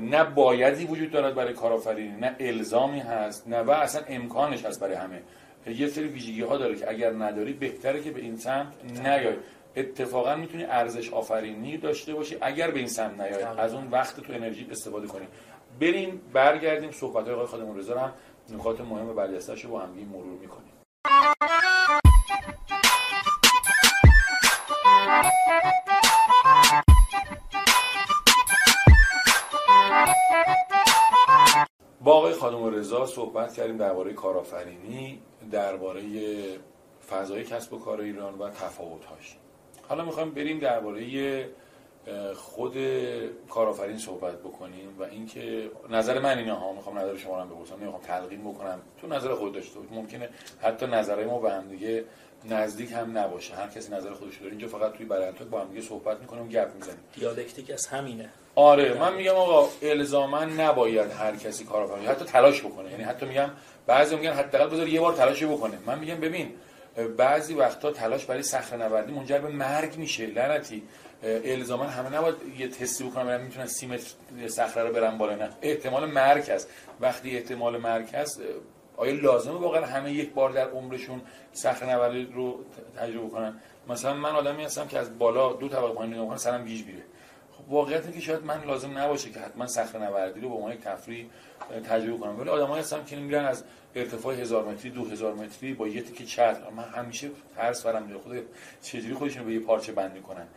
نه بایدی وجود دارد برای کارآفرینی نه الزامی هست نه و اصلا امکانش هست برای همه. یه سری ویژگی ها داره که اگر نداری بهتره که به این سمت نیای. اتفاقا می‌تونی ارزش آفرینی داشته باشی. اگر به این سمت نیای از اون وقت تو انرژی استفاده کنی. بریم برگردیم. صحبت های آقای خادم رضا هم نکات مهم برجسته‌اش رو با هم مرور می‌کنیم. با آقای خانم رضا صحبت کردیم درباره کارآفرینی درباره فضای کسب و کار ایران و تفاوت‌هاش. حالا می‌خوایم بریم درباره خود کارآفرین صحبت بکنیم و اینکه نظر من اینه ها. می‌خوام نظر شما رو بپرسم. نمی‌خوام تلقین بکنم. تو نظر خود داشته ممکنه حتی نظرهای ما به هم دیگه نزدیک هم نباشه. هر کسی نظر خودش داره. اینجا فقط توی برنامه با هم دیگه صحبت می‌کنیم گپ می‌زنیم. دیالکتیک از همینه. آره من میگم آقا الزاما نباید هر کسی کارآفرین حتی تلاش بکنه. یعنی حتی میگم بعضی میگن حداقل بذار یه بار تلاش بکنه. من میگم ببین بعضی وقتا تلاش برای صخره نوردی منجر به مرگ میشه. لعنتی. الزاما همه نباید یه تستی بکنن می‌تونن سی متر صخره رو برن بالا. نه. احتمال مرگ هست. وقتی احتمال مرگ هست آیا لازمه واقعا همه یک بار در عمرشون صخره نوردی رو تجربه کنن مثلا من آدمی هستم که از بالا دو طبقه پایین نگاه کنم سرم گیج میره. خب واقعیت که شاید من لازم نباشه که حتما صخره نوردی رو به عنوان یک تفریح تجربه کنم ولی آدمایی هستن که میرن از ارتفاع هزار متری دو هزار متری با یه تیکه چتر من همیشه ترس برم میاد. خود چجوری خودشون به یه پارچه بند می‌کنن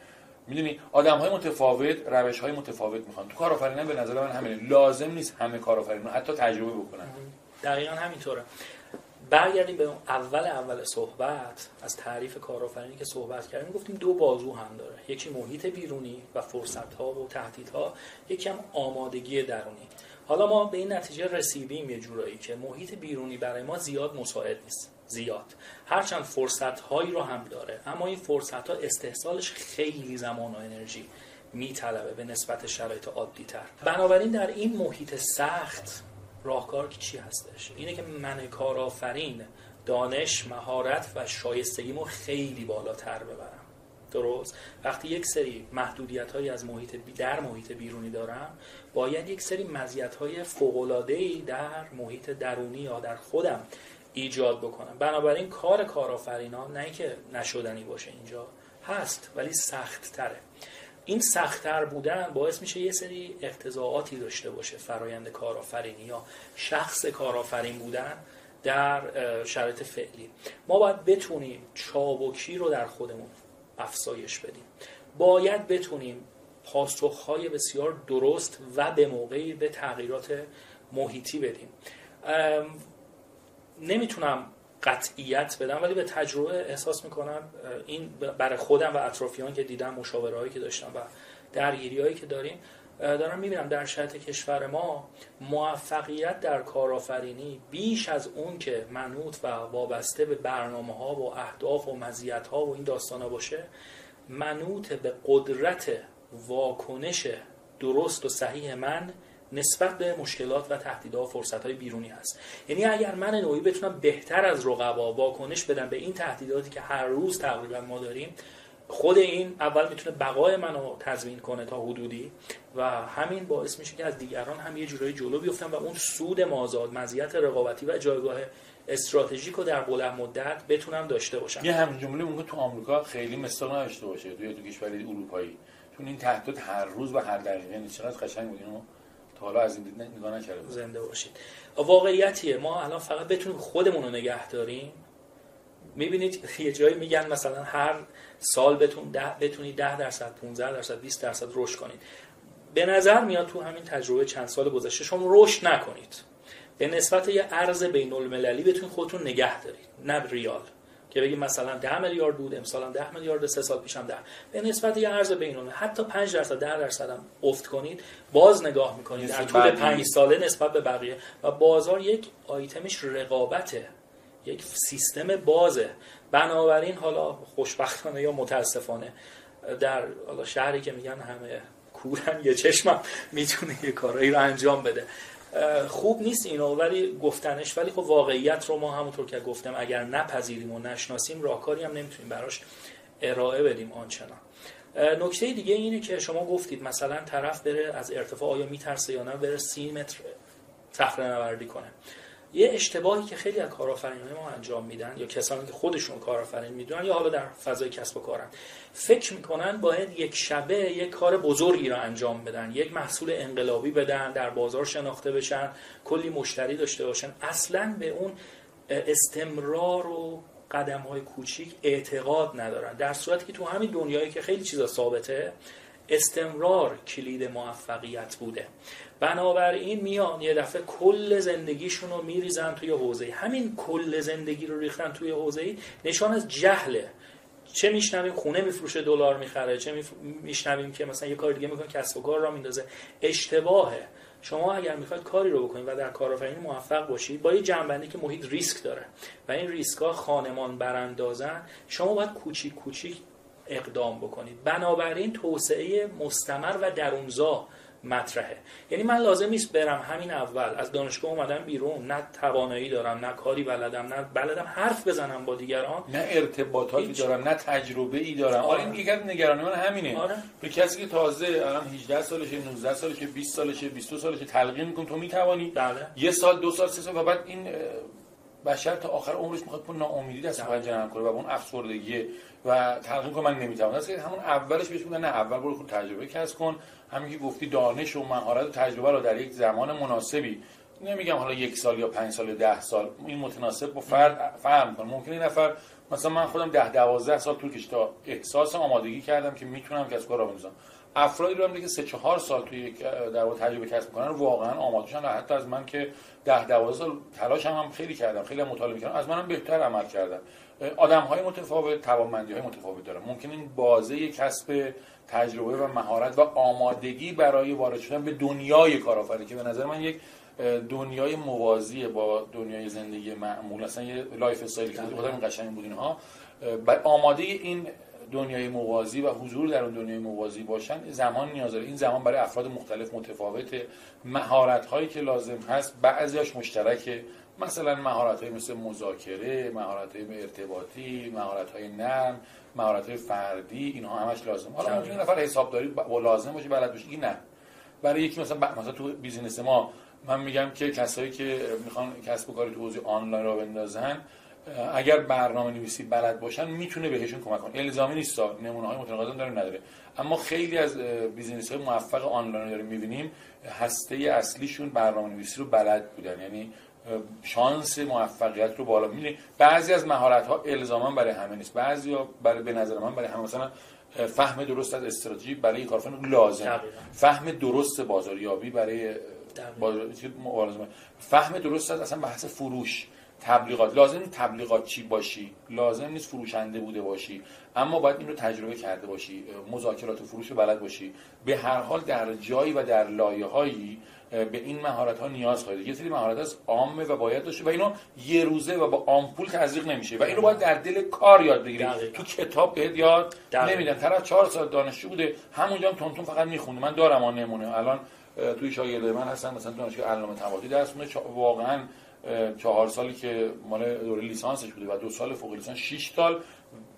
می‌دونی آدم های متفاوت روش های متفاوت می‌خوان. تو کارآفرینی به نظر من همینه. لازم نیست همه کارآفرین حتی تجربه بکنن. دقیقا همینطوره. برگردیم به اول اول صحبت. از تعریف کارآفرینی که صحبت کردیم گفتیم دو بازو هم داره. یکی محیط بیرونی و فرصت ها و تهدیدها یکی هم آمادگی درونی. حالا ما به این نتیجه رسیدیم یه جورایی که محیط بیرونی برای ما زیاد مساعد نیست. زیاد. هرچند فرصت هایی رو هم داره اما این فرصت ها استحصالش خیلی زمان و انرژی میطلبه به نسبت شرایط عادی تر بنابراین در این محیط سخت راهکار چی هستش؟ اینه که من کارآفرین دانش مهارت و شایستگیمو خیلی بالاتر ببرم. درست. وقتی یک سری محدودیت هایی از محیط در محیط بیرونی دارم باید یک سری مزیت های فوق در محیط درونی یا در خودم ایجاد بکنم. بنابراین کار کارآفرینا نه که نشدنی باشه اینجا هست ولی سخت تره این سختتر بودن باعث میشه یه سری اقتضاعاتی داشته باشه. فرایند کارآفرینی یا شخص کارآفرین بودن در شرایط فعلی. ما باید بتونیم چابکی رو در خودمون افزایش بدیم. باید بتونیم پاسخهای بسیار درست و به موقعی به تغییرات محیطی بدیم. نمی‌تونم قطعیت بدم ولی به تجربه احساس می‌کنم این برای خودم و اطرافیان که دیدم مشاوره که داشتم و درگیری هایی که داریم دارم می‌بینم در شرط کشور ما موفقیت در کارآفرینی بیش از اون که منوط و وابسته به برنامه ها و اهداف و مزیت ها و این داستان باشه منوط به قدرت واکنش درست و صحیح من نسبت به مشکلات و تهدیدها و فرصت های بیرونی هست. یعنی اگر من نوعی بتونم بهتر از رقبا واکنش بدم به این تهدیداتی که هر روز تقریبا ما داریم خود این اول می‌تونه بقای منو تضمین کنه تا حدودی و همین باعث میشه که از دیگران هم یه جورایی جلو بیفتن و اون سود مازاد مزیت رقابتی و جایگاه استراتژیک رو در بلند مدت بتونم داشته باشم یه همین جمله ممکن تو آمریکا خیلی مثال نداشته باشه توی تو کشوری اروپایی. چون این تهدید هر روز و هر دقیقه یعنی چقدر قشنگ بود اینو تا حالا از این دید نگاه نکرده زنده باشید. واقعیتیه. ما الان فقط بتونیم خودمون رو نگه داریم. می‌بینید یه جایی میگن مثلا هر سال بتون ده بتونید 10 درصد 15 درصد 20 درصد رشد کنید. به نظر میاد تو همین تجربه چند سال گذشته شما رشد نکنید. به نسبت یه ارز بین المللی بتونید خودتون نگه دارید نه ریال. که بگیم مثلا 10 میلیارد بود امسال هم 10 میلیارد سه سال پیشم 10 به نسبت یه ارز بین المللی حتی 5 درصد 10 درصد هم افت کنید باز نگاه می‌کنید. در طول 5 ساله نسبت به بقیه. و بازار یک آیتمش رقابته. یک سیستم بازه. بنابراین حالا خوشبختانه یا متاسفانه در حالا شهری که میگن همه کورن یه چشمم می‌تونه یه کارایی رو انجام بده. خوب نیست اینو ولی گفتنش ولی خب واقعیت رو ما همونطور که گفتم اگر نپذیریم و نشناسیم راهکاری هم نمی‌تونیم براش ارائه بدیم آنچنان. نکته دیگه اینه که شما گفتید مثلا طرف بره از ارتفاع آیا میترسه یا نه بره سی متر صخره نوردی کنه. یه اشتباهی که خیلی از کارآفرینان ما انجام میدن یا کسانی که خودشون کارآفرین می‌دونن یا حالا در فضای کسب و کارن فکر می‌کنن باید یک شبه یک کار بزرگی را انجام بدن یک محصول انقلابی بدن در بازار شناخته بشن کلی مشتری داشته باشن. اصلا به اون استمرار و قدم های کوچیک اعتقاد ندارن. در صورتی که تو همین دنیایی که خیلی چیزا ثابته استمرار کلید موفقیت بوده. بنابراین میان یه دفعه کل زندگیشون رو میریزن توی حوزه همین کل زندگی رو ریختن توی حوزه نشان از جهله. چه میشنویم؟ خونه میفروشه دلار می‌خره. چه میشنویم که مثلا یه کار دیگه می‌کنه کسب و کار را میندازه. اشتباهه. شما اگر می‌خواید کاری رو بکنید و در کارآفرینی موفق باشید با یه جنبندی که محیط ریسک داره و این ریسک ها خانمان براندازن شما باید کوچیک کوچیک اقدام بکنید. بنابراین توسعه مستمر و درونزا مطرحه یعنی من لازم نیست برم همین اول از دانشگاه اومدم بیرون نه توانایی دارم نه کاری بلدم نه بلدم حرف بزنم با دیگران نه ارتباطاتی هیچ. دارم نه تجربه ای دارم آره این یکی از نگرانی من همینه آره. به کسی که تازه الان 18 سالشه 19 سالشه 20 سالشه 22 سالشه تلقین می‌کنم تو می‌توانی بله. یه سال دو سال سه سال و بعد این بشر تا آخر عمرش می‌خواد با ناامیدی دست پنجه نرم کنه و اون افسردگی و کنه من نمی‌تونم. از همون اولش بهش نه اول برو خود تجربه کسب کن. همین که گفتی دانش و مهارت و تجربه رو در یک زمان مناسبی نمیگم حالا یک سال یا پنج سال یا ده سال این متناسب با فرد فهم کنه ممکنه این نفر مثلا من خودم ده دوازده سال طول کشید تا احساس آمادگی کردم که می‌تونم کسب کار را بندازم افرادی رو هم که سه چهار سال توی در واقع تجربه کسب کنن واقعا آماده شدن حتی از من که ده دوازده سال تلاش هم, هم خیلی کردم خیلی مطالعه کردم از منم بهتر عمل کردن. آدم های متفاوت توانمندی های متفاوت دارن. ممکن این بازه کسب تجربه و مهارت و آمادگی برای وارد شدن به دنیای کارآفرینی که به نظر من یک دنیای موازی با دنیای زندگی معمول. اصلا یه lifestyle ی که خودم قشنگ بود اینها. آماده این دنیای موازی و حضور در اون دنیای موازی باشن زمان نیاز داره. این زمان برای افراد مختلف متفاوت مهارت هایی که لازم هست بعضیاش مشترکه. مثلا مهارت های مثل مذاکره مهارت های ارتباطی مهارت های نرم مهارت های فردی اینها همش لازم. حالا ممکنه نفر حسابداری با لازم باشه بلد باشه این نه. برای یکی مثلا مثلا تو business ما من میگم که کسایی که می‌خوان کسب و کاری تو حوزه آنلاین راه بندازن اگر برنامه نویسی بلد باشن می‌تونه بهشون کمک کنه. الزامی نیست نمونه های متناقض داره نداره. اما خیلی از بیزینس های موفق آنلاین رو داریم می‌بینیم هسته اصلیشون برنامه نویسی رو بلد بودن. یعنی شانس موفقیت رو بالا می‌بینی. بعضی از مهارت ها الزاما برای همه نیست. بعضی ها برای به نظر من برای همه مثلا فهم درست از استراتژی برای کارفرما لازم. فهم درست بازاریابی برای بازار فهم درست از اصلا بحث فروش تبلیغات. لازم نیست تبلیغات چی باشی. لازم نیست فروشنده بوده باشی. اما باید این رو تجربه کرده باشی. مذاکرات فروش رو بلد باشی. به هر حال در جایی و در لایه هایی به این مهارت ها نیاز خواهید. یه سری مهارت هست عامه و باید داشته و اینو یه روزه و با آمپول تزریق نمیشه و اینو باید در دل کار یاد بگیری تو کتاب بهت یاد نمیدن. طرف چهار سال دانشجو بوده همونجا هم تون فقط می‌خونه من دارم آن نمونه. الان توی شاگرد من هستن مثلا دانشگاه علامه طباطی درس واقعا چهار سالی که مال دوره لیسانسش بوده و دو سال فوق لیسانس 6 سال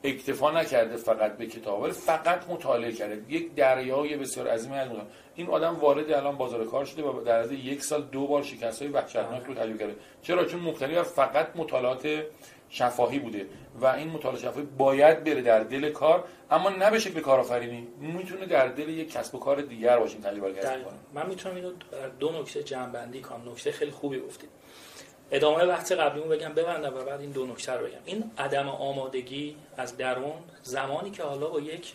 اکتفا نکرده فقط به کتاب فقط مطالعه کرده. یک دریای بسیار عظیمی از این آدم وارد الان بازار کار شده و در عرض یک سال دو بار شکست های وحشتناک رو تجربه کرده. چرا؟ چون مبتنی فقط مطالعات شفاهی بوده و این مطالعه شفاهی باید بره در دل کار اما نه به شکل کارآفرینی. می‌تونه در دل یک کسب و کار دیگر باشه تجربه کنه من می‌تونم اینو دو نکته جمع بندی کنم. نکته خیلی خوبی گفتید ادامه وقت قبلیمو بگم ببندم و بعد این دو نکته رو بگم. این عدم آمادگی از درون زمانی که حالا با یک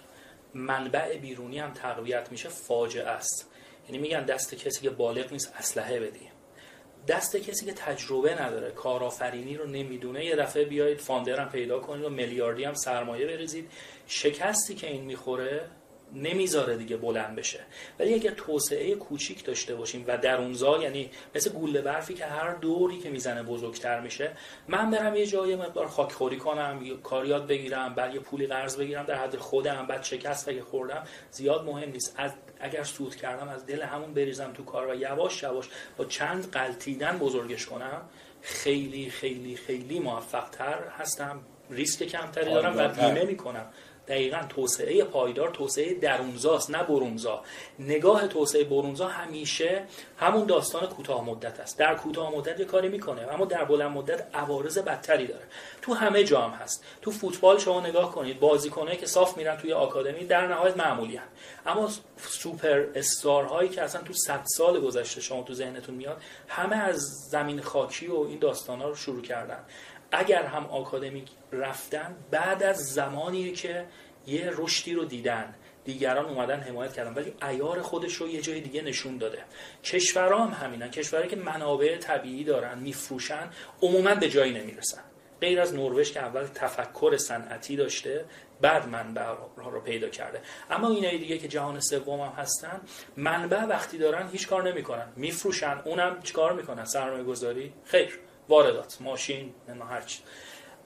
منبع بیرونی هم تقویت میشه فاجعه است. یعنی میگن دست کسی که بالغ نیست اسلحه بدی. دست کسی که تجربه نداره کارآفرینی رو نمی‌دونه یه دفعه بیایید فاندر هم پیدا کنید و میلیاردی هم سرمایه بریزید. شکستی که این می‌خوره نمی‌ذاره دیگه بلند بشه. ولی اگر توسعه کوچیک داشته باشیم و درونزا یعنی مثل گوله برفی که هر دوری که می‌زنه بزرگتر میشه من برم یه جای مقدار خاکخوری کنم کاریات بگیرم بعد یه پولی قرض بگیرم در حد خودم بعد شکست اگه خوردم زیاد مهم نیست. از اگر سود کردم از دل همون بریزم تو کار و یواش یواش با چند قلتیدن بزرگش کنم خیلی خیلی خیلی موفق تر هستم. ریسک کمتری دارم و بیمه می‌کنم. دقیقا توسعه پایدار توسعه درونزاست نه برونزا. نگاه توسعه برونزا همیشه همون داستان کوتاه مدت است. در کوتاه مدت یه کاری می‌کنه اما در بلند مدت عوارض بدتری داره. تو همه جا هم هست. تو فوتبال شما نگاه کنید بازیکنایی که صاف میرن توی آکادمی در نهایت معمولی هم. اما سوپر استار هایی که اصلا تو 100 سال گذشته شما تو ذهنتون میاد همه از زمین خاکی و این داستان ها رو شروع کردن. اگر هم آکادمیک رفتن بعد از زمانی که یه رشدی رو دیدن دیگران اومدن حمایت کردن ولی ایار خودش رو یه جای دیگه نشون داده. کشورها هم همینن کشورهایی که منابع طبیعی دارن میفروشن عموما به جایی نمی‌رسن. غیر از نروژ که اول تفکر صنعتی داشته بعد منبع رو پیدا کرده. اما اینایی دیگه که جهان سوم هم هستن منبع وقتی دارن هیچ کار نمی‌کنن. میفروشن اونم چیکار می‌کنن؟ سرمایه گذاری خیر. واردات ماشین نه هرچی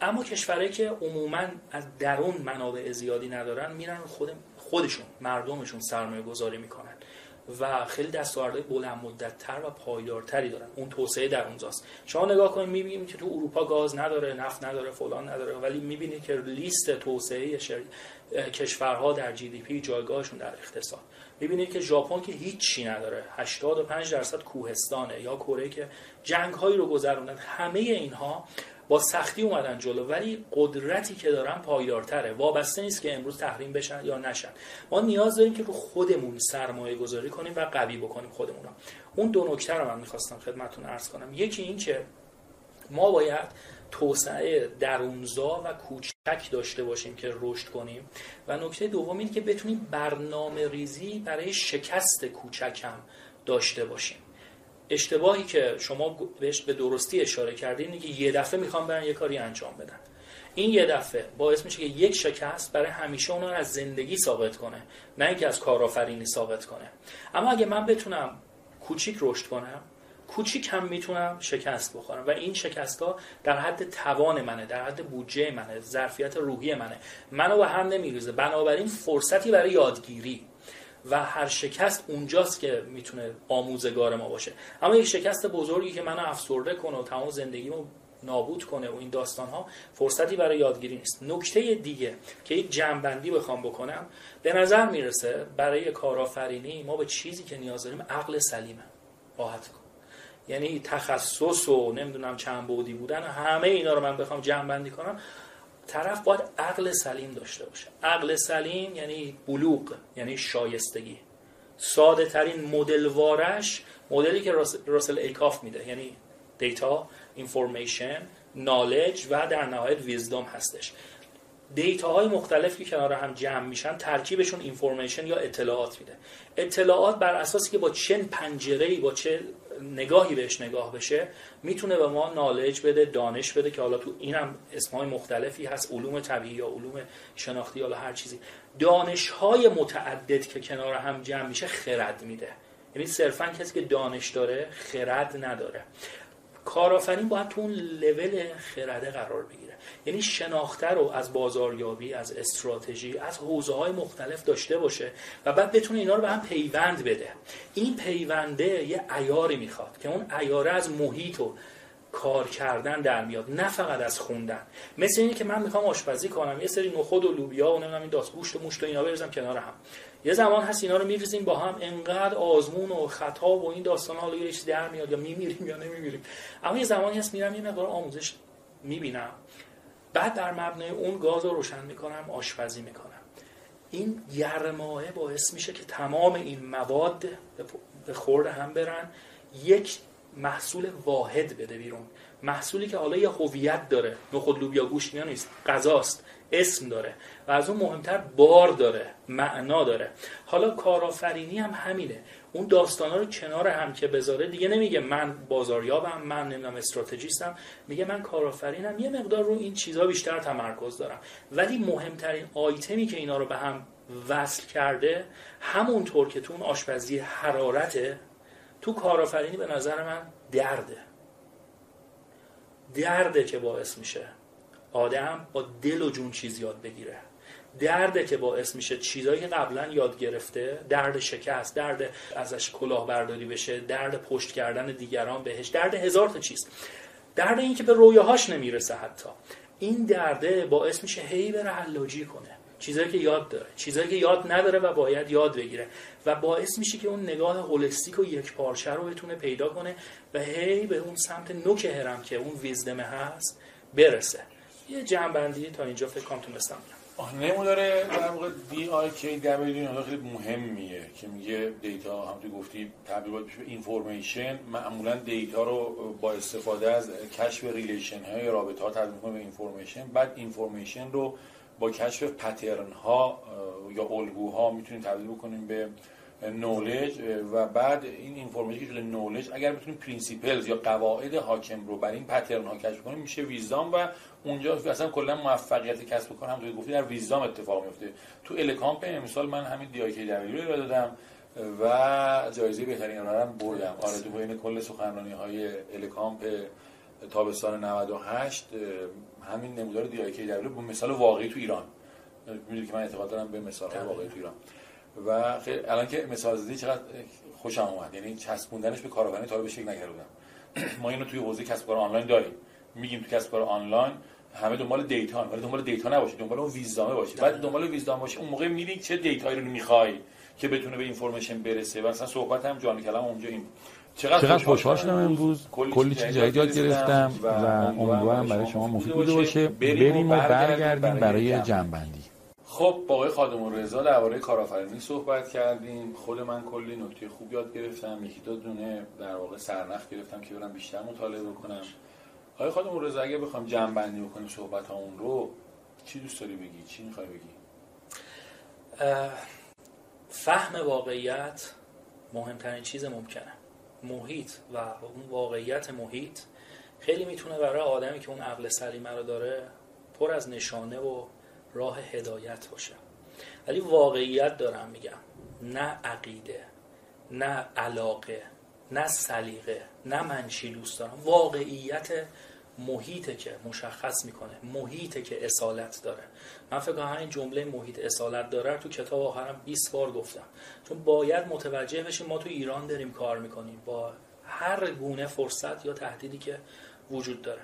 اما کشورهایی که عموما از درون منابع زیادی ندارن میرن خود خودشون مردمشون سرمایه گذاری می‌کنن. و خیلی دستاوردهای بلند مدتتر و پایدارتری دارن. اون توسعه در اونجاست. شما نگاه کنید می‌بینید که تو اروپا گاز نداره نفت نداره فلان نداره ولی می‌بینید که لیست توسعه شر... کشورها در جی دی پی جایگاهشون در اقتصاد. می‌بینید که ژاپن که هیچی نداره. 85 درصد کوهستانه یا کره که جنگ هایی رو گذروندن. همه اینها با سختی اومدن جلو ولی قدرتی که دارن پایدارتره. وابسته نیست که امروز تحریم بشن یا نشن. ما نیاز داریم که رو خودمون سرمایه گذاری کنیم و قوی بکنیم خودمون رو. اون دو نکته رو من می‌خواستم خدمتتون عرض کنم. یکی این که ما باید توسعه درونزا و کوچک داشته باشیم که رشد کنیم. و نکته دوم این که بتونیم برنامه ریزی برای شکست کوچک هم داشته باشیم. اشتباهی که شما بهش به درستی اشاره کردین اینه که یه دفعه می‌خوام برن یه کاری انجام بدن. این یه دفعه باعث میشه که یک شکست برای همیشه اون از زندگی ثابت کنه نه اینکه از کارآفرینی ثابت کنه. اما اگه من بتونم کوچیک رشد کنم کوچیک هم می‌تونم شکست بخورم و این شکست ها در حد توان منه در حد بودجه منه ظرفیت روحی منه. منو به هم نمیریزه. بنابراین فرصتی برای یادگیری و هر شکست اونجاست که می‌تونه آموزگار ما باشه. اما یک شکست بزرگی که منو افسرده کنه و تمام زندگیمو نابود کنه و این داستان ها فرصتی برای یادگیری نیست. نکته دیگه که یک جمعبندی بخوام بکنم به نظر می‌رسه برای کارآفرینی ما به چیزی که نیاز داریم عقل سلیمه. راحت کن. یعنی تخصص و نمی‌دونم چند بودی بودن همه اینا رو من بخوام جمع بندی کنم. طرف باید عقل سلیم داشته باشه. عقل سلیم یعنی بلوغ یعنی شایستگی. ساده ترین مدل وارش مدلی که راسل ایکاف میده یعنی data information knowledge و در نهایت wisdom هستش. data های مختلفی که کنار هم جمع میشن ترکیبشون information یا اطلاعات میده. اطلاعات بر اساسی که با چه پنجره‌ای با چه نگاهی بهش نگاه بشه می‌تونه به ما knowledge بده دانش بده که حالا تو اینم اسمهای مختلفی هست علوم طبیعی یا علوم شناختی یا هر چیزی. دانش های متعدد که کنار هم جمع میشه خرد میده. یعنی صرفا کسی که دانش داره خرد نداره. کارآفرین باید تو اون لول خرده قرار بگیره. یعنی شناخته رو از بازاریابی از استراتژی از حوزه های مختلف داشته باشه و بعد بتونه اینا رو به هم پیوند بده. این پیونده یه ایاری می‌خواد که اون ایاره از محیط و کار کردن در میاد نه فقط از خوندن. مثل اینه که من می‌خوام آشپزی کنم یه سری نخود و لوبیا و نمی‌دونم این داست گوشت و موشت و اینا بریزم کنار هم. یه زمان هست اینا رو میریزیم با هم انقدر آزمون و خطا و این داستان حالا یه در میاد یا میمیریم یا نمیمیریم. اما یه زمانی هست میرم یه مقدار آموزش می‌بینم. بعد در مبنای اون گاز رو روشن می‌کنم آشپزی می‌کنم. این گرمایه باعث میشه که تمام این مواد به خورد هم برن یک محصول واحد بده بیرون. محصولی که حالا یه هویت داره نخود لوبیا گوشت نیست غذاست اسم داره و از اون مهمتر بار داره معنا داره. حالا کارآفرینی هم همینه. اون داستانا رو کنار هم که بذاره دیگه نمیگه من بازاریابم من نمی‌دونم استراتژیستم. میگه من کارآفرینم. یه مقدار رو این چیزها بیشتر تمرکز دارم. ولی مهمترین آیتمی که اینا رو به هم وصل کرده همونطور که تو اون آشپزی حرارته تو کارآفرینی به نظر من درده. درده که باعث میشه آدم با دل و جون چیز یاد بگیره. درده که باعث میشه چیزایی که قبلا یاد گرفته درد شکست درد ازش کلاه برداری بشه درد پشت کردن دیگران بهش درد هزار تا چیز. درد این که به رویاهاش نمی‌رسه حتی. این درده باعث میشه هی بره حلاجی کنه. چیزایی که یاد داره چیزایی که یاد نداره و باید یاد بگیره. و باعث میشه که اون نگاه holistic و یک پارچه رو بتونه پیدا کنه و هی به اون سمت نوک هرم که اون wisdom ه هست برسه. یه جمع‌بندی تا اینجا فکر کنم تونستم نموداره در واقع DIKW خیلی مهمیه که میگه data هم تو گفتی تبدیل باید بشه information معمولا data رو با استفاده از کشف relation های رابطه ها تبدیل کنه به information بعد information رو با کشف pattern ها یا الگوها می‌تونیم تبدیل بکنیم به knowledge و بعد این information که knowledge اگر بتونیم principles یا قواعد حاکم رو بر این pattern ها کشف کنیم میشه wisdom و اونجا اصلا کلا موفقیت کسب کار هم گفتی در wisdom اتفاق میفته. تو الکامپ مثال من همین DIK رو دادم و جایزه بهترین ارائه بردم. آره تو بین کل سخنرانی های الکامپ تابستان 98 همین نمودار DIK به مثال واقعی تو ایران. می‌دونید که من اعتقاد دارم به مثال واقعی تو ایران. و خیلی الان که مثال زدی چقدر خوشم اومد. یعنی چسبوندنش به کارآفرینی تا به شکل نکرده ما اینو توی حوزه کسب کار آنلاین داریم. میگیم تو کسب کار آنلاین همه دنبال data ولی دنبال data نباشی دنبال اون wisdom ه باشی. بعد دنبال wisdom باشی اون موقع میری چه data یی رو می‌خوای که بتونه به information برسه. مثلا صحبت هم جان کلام اونجا این چقدر خوشحال شدم. امروز. کلی چیز یاد گرفتم و امیدوارم برای شما مفید بوده باشه. بریم و برگردیم برای جنبندی خب با آقای خادم رضا درباره کارآفرینی صحبت کردیم. خود من کلی نکته خوب یاد گرفتم. یکی دو دونه در واقع سرنخ گرفتم که برم بیشتر مطالعه بکنم. آقای خادم رضا اگه بخوام جمع بندی بکنیم صحبت اون رو چی دوست داری بگی؟ چی می‌خوای بگی؟ فهم واقعیت مهمترین چیز ممکنه. محیط و اون واقعیت محیط خیلی می‌تونه برای آدمی که اون عقل سلیمه رو داره پر از نشانه و راه هدایت باشه. ولی واقعیت دارم میگم. نه عقیده نه علاقه نه سلیقه نه من چی دوست دارم. واقعیت محیطه که مشخص می‌کنه محیطه که اصالت داره. من فکر کنم این جمله محیط اصالت داره تو کتاب آخرم 20 بار گفتم. چون باید متوجه بشیم ما تو ایران داریم کار می‌کنیم. با هر گونه فرصت یا تهدیدی که وجود داره.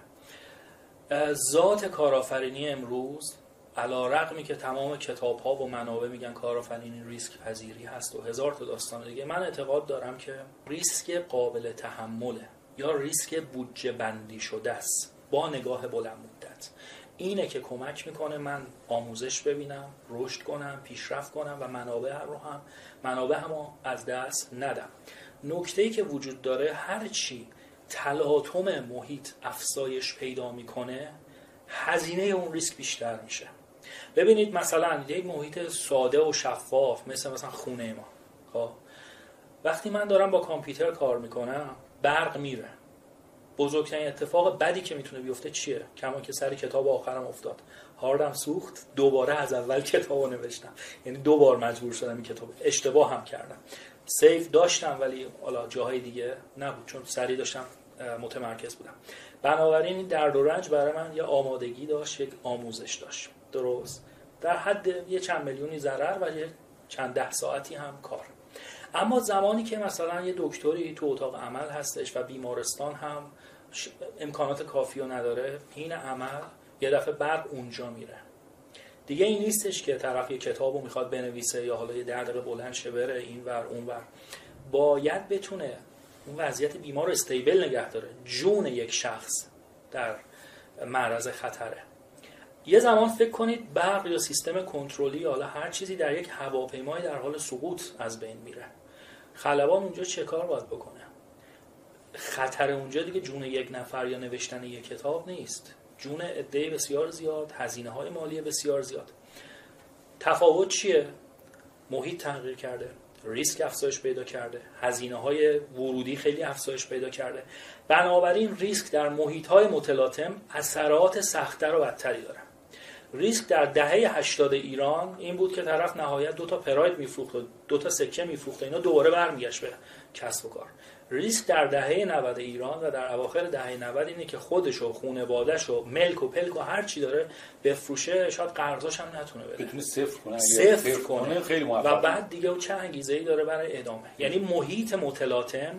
ذات کارآفرینی امروز علا رقمی که تمام کتاب ها و منابع میگن کارآفرینی ریسک پذیری هست و هزار تا داستان دیگه من اعتقاد دارم که ریسک قابل تحمله. یا ریسک بودجه بندی شده است. با نگاه بلند مدت. اینه که کمک می‌کنه من آموزش ببینم رشد کنم پیشرفت کنم و منابع رو هم منابع هم از دست ندم. نکته ای که وجود داره هر چی تلاطم محیط افزایش پیدا می‌کنه هزینه اون ریسک بیشتر میشه. ببینید مثلا یک محیط ساده و شفاف مثل مثلا خونه ما. خب؟ وقتی من دارم با کامپیوتر کار می‌کنم برق میره. بزرگترین اتفاق بدی که می‌تونه بیفته چیه؟ کما که سر کتاب آخرم افتاد. هاردم سوخت دوباره از اول کتاب رو نوشتم. یعنی دو بار مجبور شدم این کتاب اشتباه هم کردم. سیف داشتم ولی حالا جاهای دیگه نبود چون سری داشتم متمرکز بودم. بنابراین این درد و رنج برای من یه آمادگی داشت یک آموزش داشت. درست. در حد یه چند میلیونی ضرر و چند ده ساعتی هم کار. اما زمانی که مثلا یه دکتری تو اتاق عمل هستش و بیمارستان هم امکانات کافی رو نداره این عمل یه دفعه برق اونجا میره. دیگه این نیستش که طرف یه کتاب رو می‌خواد بنویسه یا حالا یه دقیقه بلند شه بره این ور اون ور. باید بتونه اون وضعیت بیمار رو استیبل نگه داره. جون یک شخص در معرض خطره. یه زمان فکر کنید برق یا سیستم کنترلی حالا هر چیزی در یک هواپیمای در حال سقوط از بین میره. خلبان اونجا چه کار باید بکنه؟ خطر اونجا دیگه جون یک نفر یا نوشتن یک کتاب نیست. جون عده بسیار زیاد هزینه های مالی بسیار زیاد. تفاوت چیه؟ محیط تغییر کرده ریسک افزایش پیدا کرده هزینه های ورودی خیلی افزایش پیدا کرده. بنابراین ریسک در محیط های متلاطم اثرات سختتر و بدتری داره. ریسک در دهه 80 ایران این بود که طرف نهایت دو تا پراید میفروخت و دو تا سکه میفروخت اینا دوباره برمیگشت به کسب و کار. ریسک در دهه 90 ایران و در اواخر دهه 90 اینه که خودش و خانواده‌اش و ملک و پلک و هر چی داره بفروشه شاید قرضاش هم نتونه بده. بتونه صفر کنه صفر کنه خیلی و بعد دیگه چه انگیزه ای داره برای ادامه. یعنی محیط متلاطم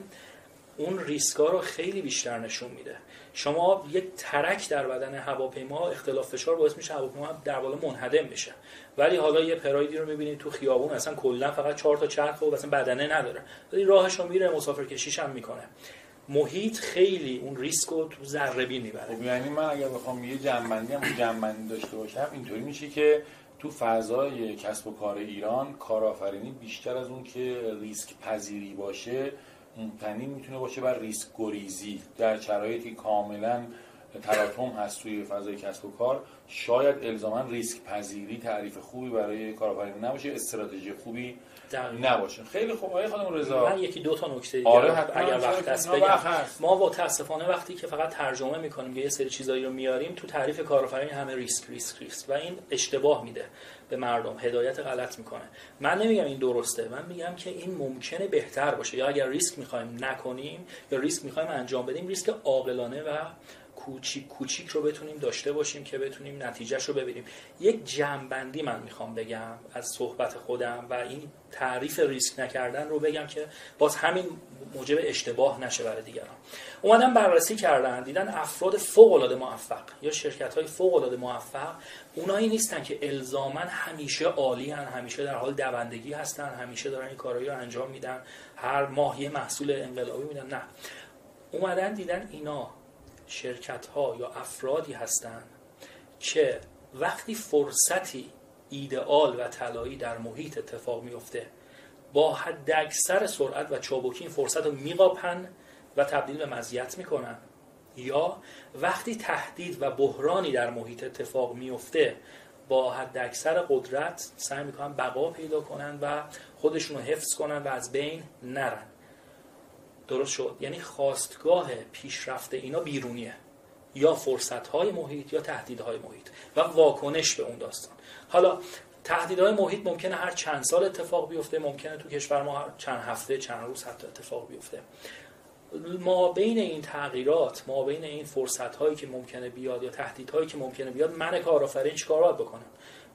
اون ریسکا رو خیلی بیشتر نشون میده. شما یک ترک در بدن هواپیما اختلاف فشار باعث میشه هواپیما در بالا منهدم بشه. ولی حالا یه پرایدی رو می‌بینید تو خیابون اصلا کلا فقط چهار تا چرخ و اصلا بدنه نداره. ولی راهش رو میره مسافر کشیش هم می‌کنه. محیط خیلی اون ریسک رو تو ذره بین می‌بره. خب یعنی من اگر بخوام یه جنبندی هم جنبندی داشته باشم اینطوری میشه که تو فضای کسب و کار ایران کارآفرینی بیشتر از اون که ریسک پذیری باشه مبتنی می‌تونه باشه بر ریسک گریزی در شرایطی کاملا تلاطم هست توی فضای کسب و کار. شاید الزاما ریسک پذیری تعریف خوبی برای کارآفرینی نباشه استراتژی خوبی نباشه. خیلی خوب. آقای خانم رضا. من یکی دو تا نکته دیگه آره اگر وقت هست بگم. ما متاسفانه وقتی که فقط ترجمه می‌کنیم یه سری چیزایی رو میاریم تو تعریف کارآفرینی همه ریسک ریسک ریسک. و این اشتباه میده به مردم. هدایت غلط می‌کنه. من نمیگم این درسته. من میگم که این ممکنه بهتر باشه. یا اگر ریسک می‌خوایم نکنیم یا ریسک می‌خوایم انجام بدیم ریسک عاقلانه و کوچیک کوچیک رو بتونیم داشته باشیم که بتونیم نتیجهش رو ببینیم. یک جمعبندی من می‌خوام بگم از صحبت خودم و این تعریف ریسک نکردن رو بگم که باز همین موجب اشتباه نشه برای دیگران. اومدن بررسی کردن دیدن افراد فوق العاده موفق یا شرکت های فوق العاده موفق اونایی نیستن که الزاما همیشه عالی هن همیشه در حال دوندگی هستن همیشه دارن این کارهایی رو انجام میدن هر ماه یه محصول انقلابی میدن. نه. اومدن دیدن اینا شرکت ها یا افرادی هستند که وقتی فرصتی ایدئال و طلایی در محیط اتفاق میفته با حد اکثر سرعت و چابکی این فرصت رو میقاپن و تبدیل به مزیت می‌کنن. یا وقتی تهدید و بحرانی در محیط اتفاق میفته با حد اکثر قدرت سعی می‌کنن بقا پیدا کنن و خودشون رو حفظ کنن و از بین نرن. درست شد. یعنی خواستگاه پیشرفت اینا بیرونیه. یا فرصت های محیط یا تهدیدهای محیط و واکنش به اون داستان. حالا تهدیدهای محیط ممکنه هر چند سال اتفاق بیفته ممکنه تو کشور ما چند هفته چند روز حتی اتفاق بیفته. ما بین این تغییرات ما بین این فرصت هایی که ممکنه بیاد یا تهدیدهایی که ممکنه بیاد من کارآفرین چیکارات بکنم؟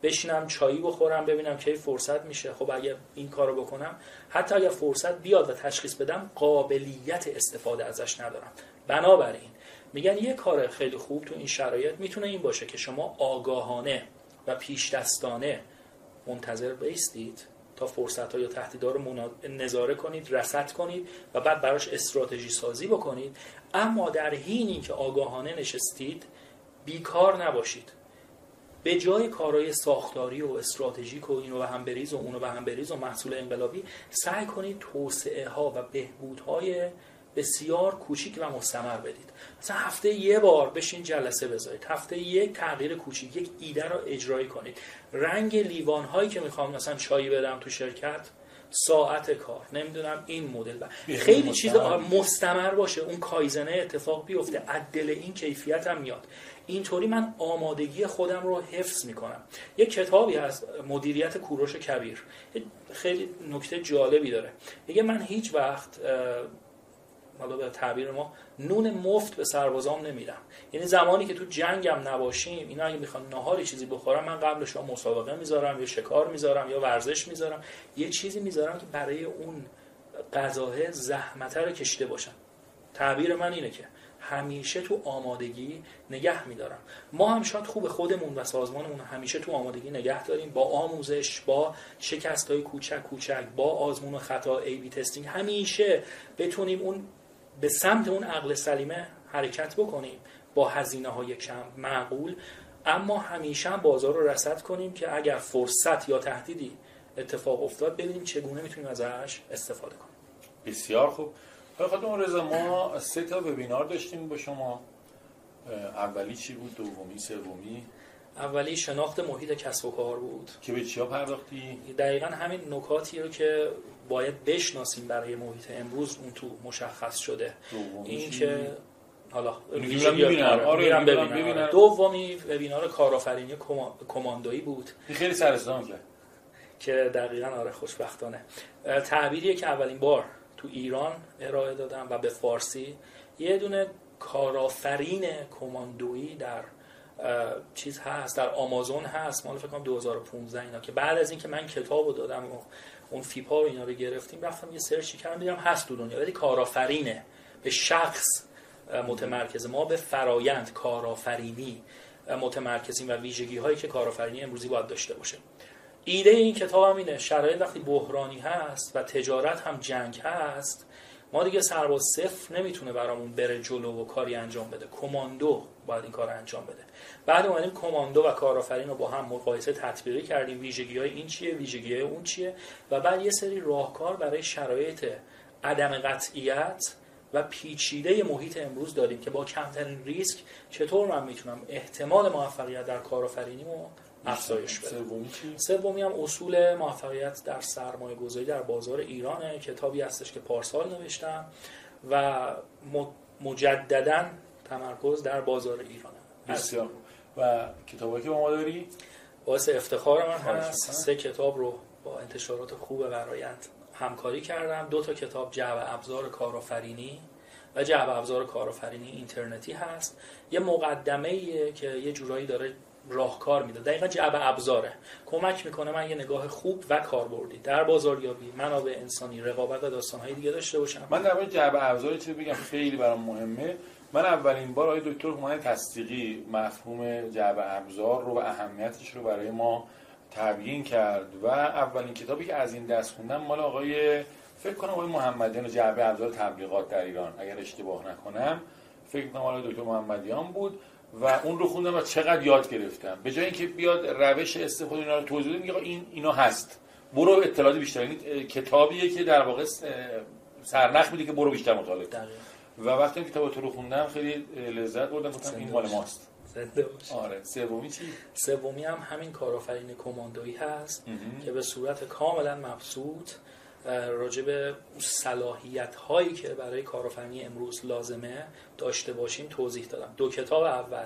بشینم چایی بخورم ببینم کی فرصت میشه. خب اگر این کارو بکنم حتی اگر فرصت بیاد و تشخیص بدم قابلیت استفاده ازش ندارم. بنابراین میگن یه کار خیلی خوب تو این شرایط می‌تونه این باشه که شما آگاهانه و پیش دستانه منتظر بیستید تا فرصت ها یا تهدیدها رو نظاره کنید رسد کنید و بعد براش استراتژی سازی بکنید. اما در حینی که آگاهانه نشستید بیکار نباشید. به جای کارهای ساختاری و استراتژیک و اینو به هم بریز و اونو به هم بریز و محصول انقلابی سعی کنید توسعه ها و بهبودهای بسیار کوچیک و مستمر بدید. مثلا هفته یه بار بشین جلسه بذارید. هفته یک تغییر کوچیک یک ایده رو اجرایی کنید. رنگ لیوان هایی که می‌خوام مثلا چایی بدم تو شرکت ساعت کار. نمی‌دونم این مدل با. خیلی چیز مستمر باشه. اون کایزنه اتفاق بیفته. عدل این کیفیت هم میاد. اینطوری من آمادگی خودم رو حفظ می‌کنم. یک کتابی هست مدیریت کوروش کبیر. خیلی نکته جالبی داره. میگه من هیچ وقت حالا به تعبیر ما نون مفت به سربازام نمیدم. یعنی زمانی که تو جنگم نباشیم اینا اگه می‌خوان نهاری چیزی بخورم من قبلش مسابقه می‌ذارم یا شکار می‌ذارم یا ورزش می‌ذارم. یه چیزی می‌ذارم که برای اون غذاه زحمت رو کشته باشن. تعبیر من اینه که همیشه تو آمادگی نگه میدارم. ما هم شاید خوب خودمون و سازمانمون همیشه تو آمادگی نگه داریم. با آموزش با شکست های کوچک کوچک با آزمون و خطا ای بی تستینگ همیشه بتونیم اون به سمت اون عقل سلیمه حرکت بکنیم با هزینه های کم معقول. اما همیشه هم بازار رو رسد کنیم که اگر فرصت یا تهدیدی اتفاق افتاد ببینیم چگونه می‌تونیم ازش استفاده کنیم. بسیار خوب. خانم رضا ما سه تا وبینار داشتیم با شما. اولی چی بود؟ دومی سومی؟ اولی شناخت محیط کسب و کار بود. که به چیا پرداختی؟ دقیقا همین نکاتی رو که باید بشناسیم برای محیط امروز اون تو مشخص شده. این که حالا آره, آره. دومی وبینار کارآفرینی کماندویی بود. خیلی کرد. که دقیقا آره خوشبختانه. تعبیریه که اولین بار تو ایران ارائه دادم و به فارسی. یه دونه کارآفرین کماندویی در چیز هست در آمازون هست مال فکر کنم 2015 اینا که بعد از اینکه من کتابو دادم و اون فیپا رو اینا رو گرفتیم رفتم یه سرچی کردم دیدم هست تو دنیا ولی کارآفرینه به شخص متمرکز. ما به فرایند کارآفرینی متمرکزیم و ویژگی هایی که کارآفرینی امروزی باید داشته باشه. ایده این کتاب هم اینه شرایط وقتی بحرانی هست و تجارت هم جنگ هست ما دیگه سرباز صفر نمی‌تونه برامون بره جلو و کاری انجام بده. کماندو باید این کار انجام بده. بعد اومدیم کماندو و کارآفرین رو با هم مقایسه تطبیقی کردیم. ویژگی های این چیه ویژگی های اون چیه؟ و بعد یه سری راهکار برای شرایط عدم قطعیت و پیچیده محیط امروز داریم که با کمترین ریسک چطور من می‌تونم احتمال موفقیت در کارآفرینیمو افزایش بده سومی هم اصول موفقیت در سرمایه گذاری در بازار ایرانه کتابی هستش که پارسال نوشتم و مجددا تمرکز در بازار ایرانه. بسیار و کتابی که با ما داری؟ باعث افتخار من هست. سه کتاب رو با انتشارات خوب برایند همکاری کردم. دو تا کتاب جو ابزار کارآفرینی و جعبه ابزار کارآفرینی اینترنتی هست. یه مقدمه که یه جورایی داره راهکار میده. دقیقا جعبه ابزاره. کمک می‌کنه من یه نگاه خوب و کاربردی در بازاریابی منابع انسانی رقابت و داستانهای دیگه داشته باشم. من در مورد جعبه ابزار چیزی بگم خیلی برام مهمه. من اولین بار آقای دکتر هومن تصدیقی مفهوم جعبه ابزار رو و اهمیتش رو برای ما تبیین کرد و اولین کتابی که از این دست خوندم مال آقای فکر کنم آقای محمدیان جعبه ابزار تبلیغات در ایران. اگر اشتباه نکنم فکر کنم آقای دکتر محمدیان بود و اون رو خوندم و چقدر یاد گرفتم. به جای اینکه بیاد روش استفاده اینا رو توضیح میگه این اینا هست. برو اطلاعات بیشتر. کتابیه که در واقع سرنخ میده که برو بیشتر مطالعه و وقتی کتاب رو خوندم خیلی لذت بردم. گفتم این مال ماست. زنده باشه آره. سومی چی؟ سومی هم همین کارآفرین کماندویی هست که به صورت کاملا مبسوط راجع به صلاحیت هایی که برای کارآفرینی امروز لازمه داشته باشیم توضیح دادم. دو کتاب اول.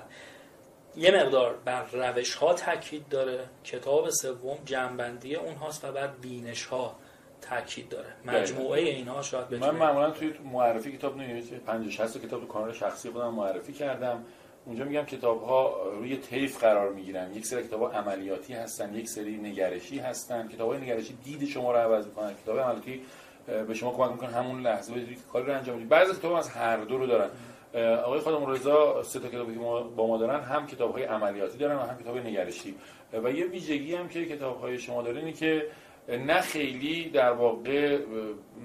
یه مقدار بر روش ها تاکید داره. کتاب سوم جنبندی اون هاست و بر بینش ها تاکید داره. مجموعه اینها شاید من معمولا توی معرفی کتاب نمیشه 50 60 کتاب تو کانال شخصی خودم معرفی کردم. اونجا میگم کتاب ها روی طیف قرار می‌گیرن. یک سری کتاب ها عملیاتی هستن یک سری نگرشی هستن. کتاب های نگرشی دید شما رو عوض می‌کنن. کتاب عملیاتی به شما کمک می‌کنن همون لحظه بدید کاری رو انجام بدید بعضی کتاب از هر دو رو دارن. آقای خادم رضا سه تا کتابی که با ما دارن هم کتاب های عملیاتی دارن و هم کتاب نگرشی. و یه ویژگی هم که کتاب های شما داره اینه که نه خیلی در واقع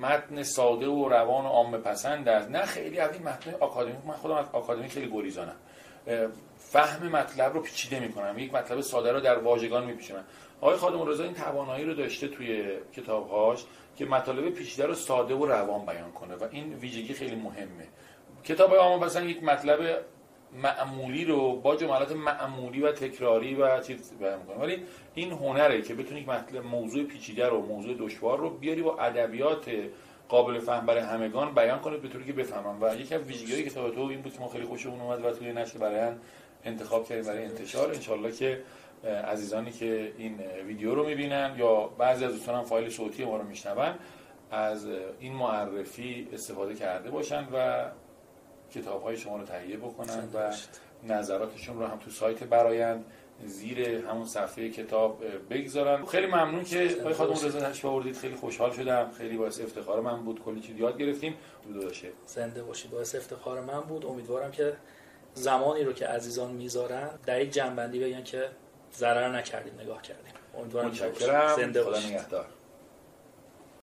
متن ساده و روان و عامه پسند است نه خیلی از این متن آکادمیک من خودم از آکادمی خیلی گریزانم. فهم مطلب رو پیچیده می‌کنم یک مطلب ساده رو در واژگان میپیچونم. آقای خادم رضا این توانایی رو داشته توی کتابهاش که مطالب پیچیده رو ساده و روان بیان کنه و این ویژگی خیلی مهمه. کتاب عام مثلا یک مطلب معمولی رو با جملات معمولی و تکراری و چیز بیان می‌کنه ولی این هنره که بتونی مطلب موضوع پیچیده رو موضوع دشوار رو بیاری با ادبیات قابل فهم برای همگان بیان کنه به طوری که بفهمم. و یکی از ویژگی‌های کتاب تو این بود که ما خیلی خوشمون اومد و توی نشر برای انتخاب کردیم برای انتشار. انشالله که عزیزانی که این ویدیو رو می‌بینن یا بعضی از دوستان هم فایل صوتی ما رو میشنون از این معرفی استفاده کرده باشن و کتاب های شما رو تهیه بکنن و نظراتشون رو هم تو سایت برایند زیر همون صفحه کتاب بگذارن. خیلی ممنون که آقای خانم رضا تشریف آوردید. خیلی خوشحال شدم. خیلی باعث افتخار من بود. کلی چیز یاد گرفتیم. باشه. زنده باشید باعث افتخار من بود. امیدوارم که زمانی رو که عزیزان می‌ذارن در یک جنبندی بگن که ضرر نکردیم. نگاه کردیم. امیدوارم متشکرم. زنده باشید.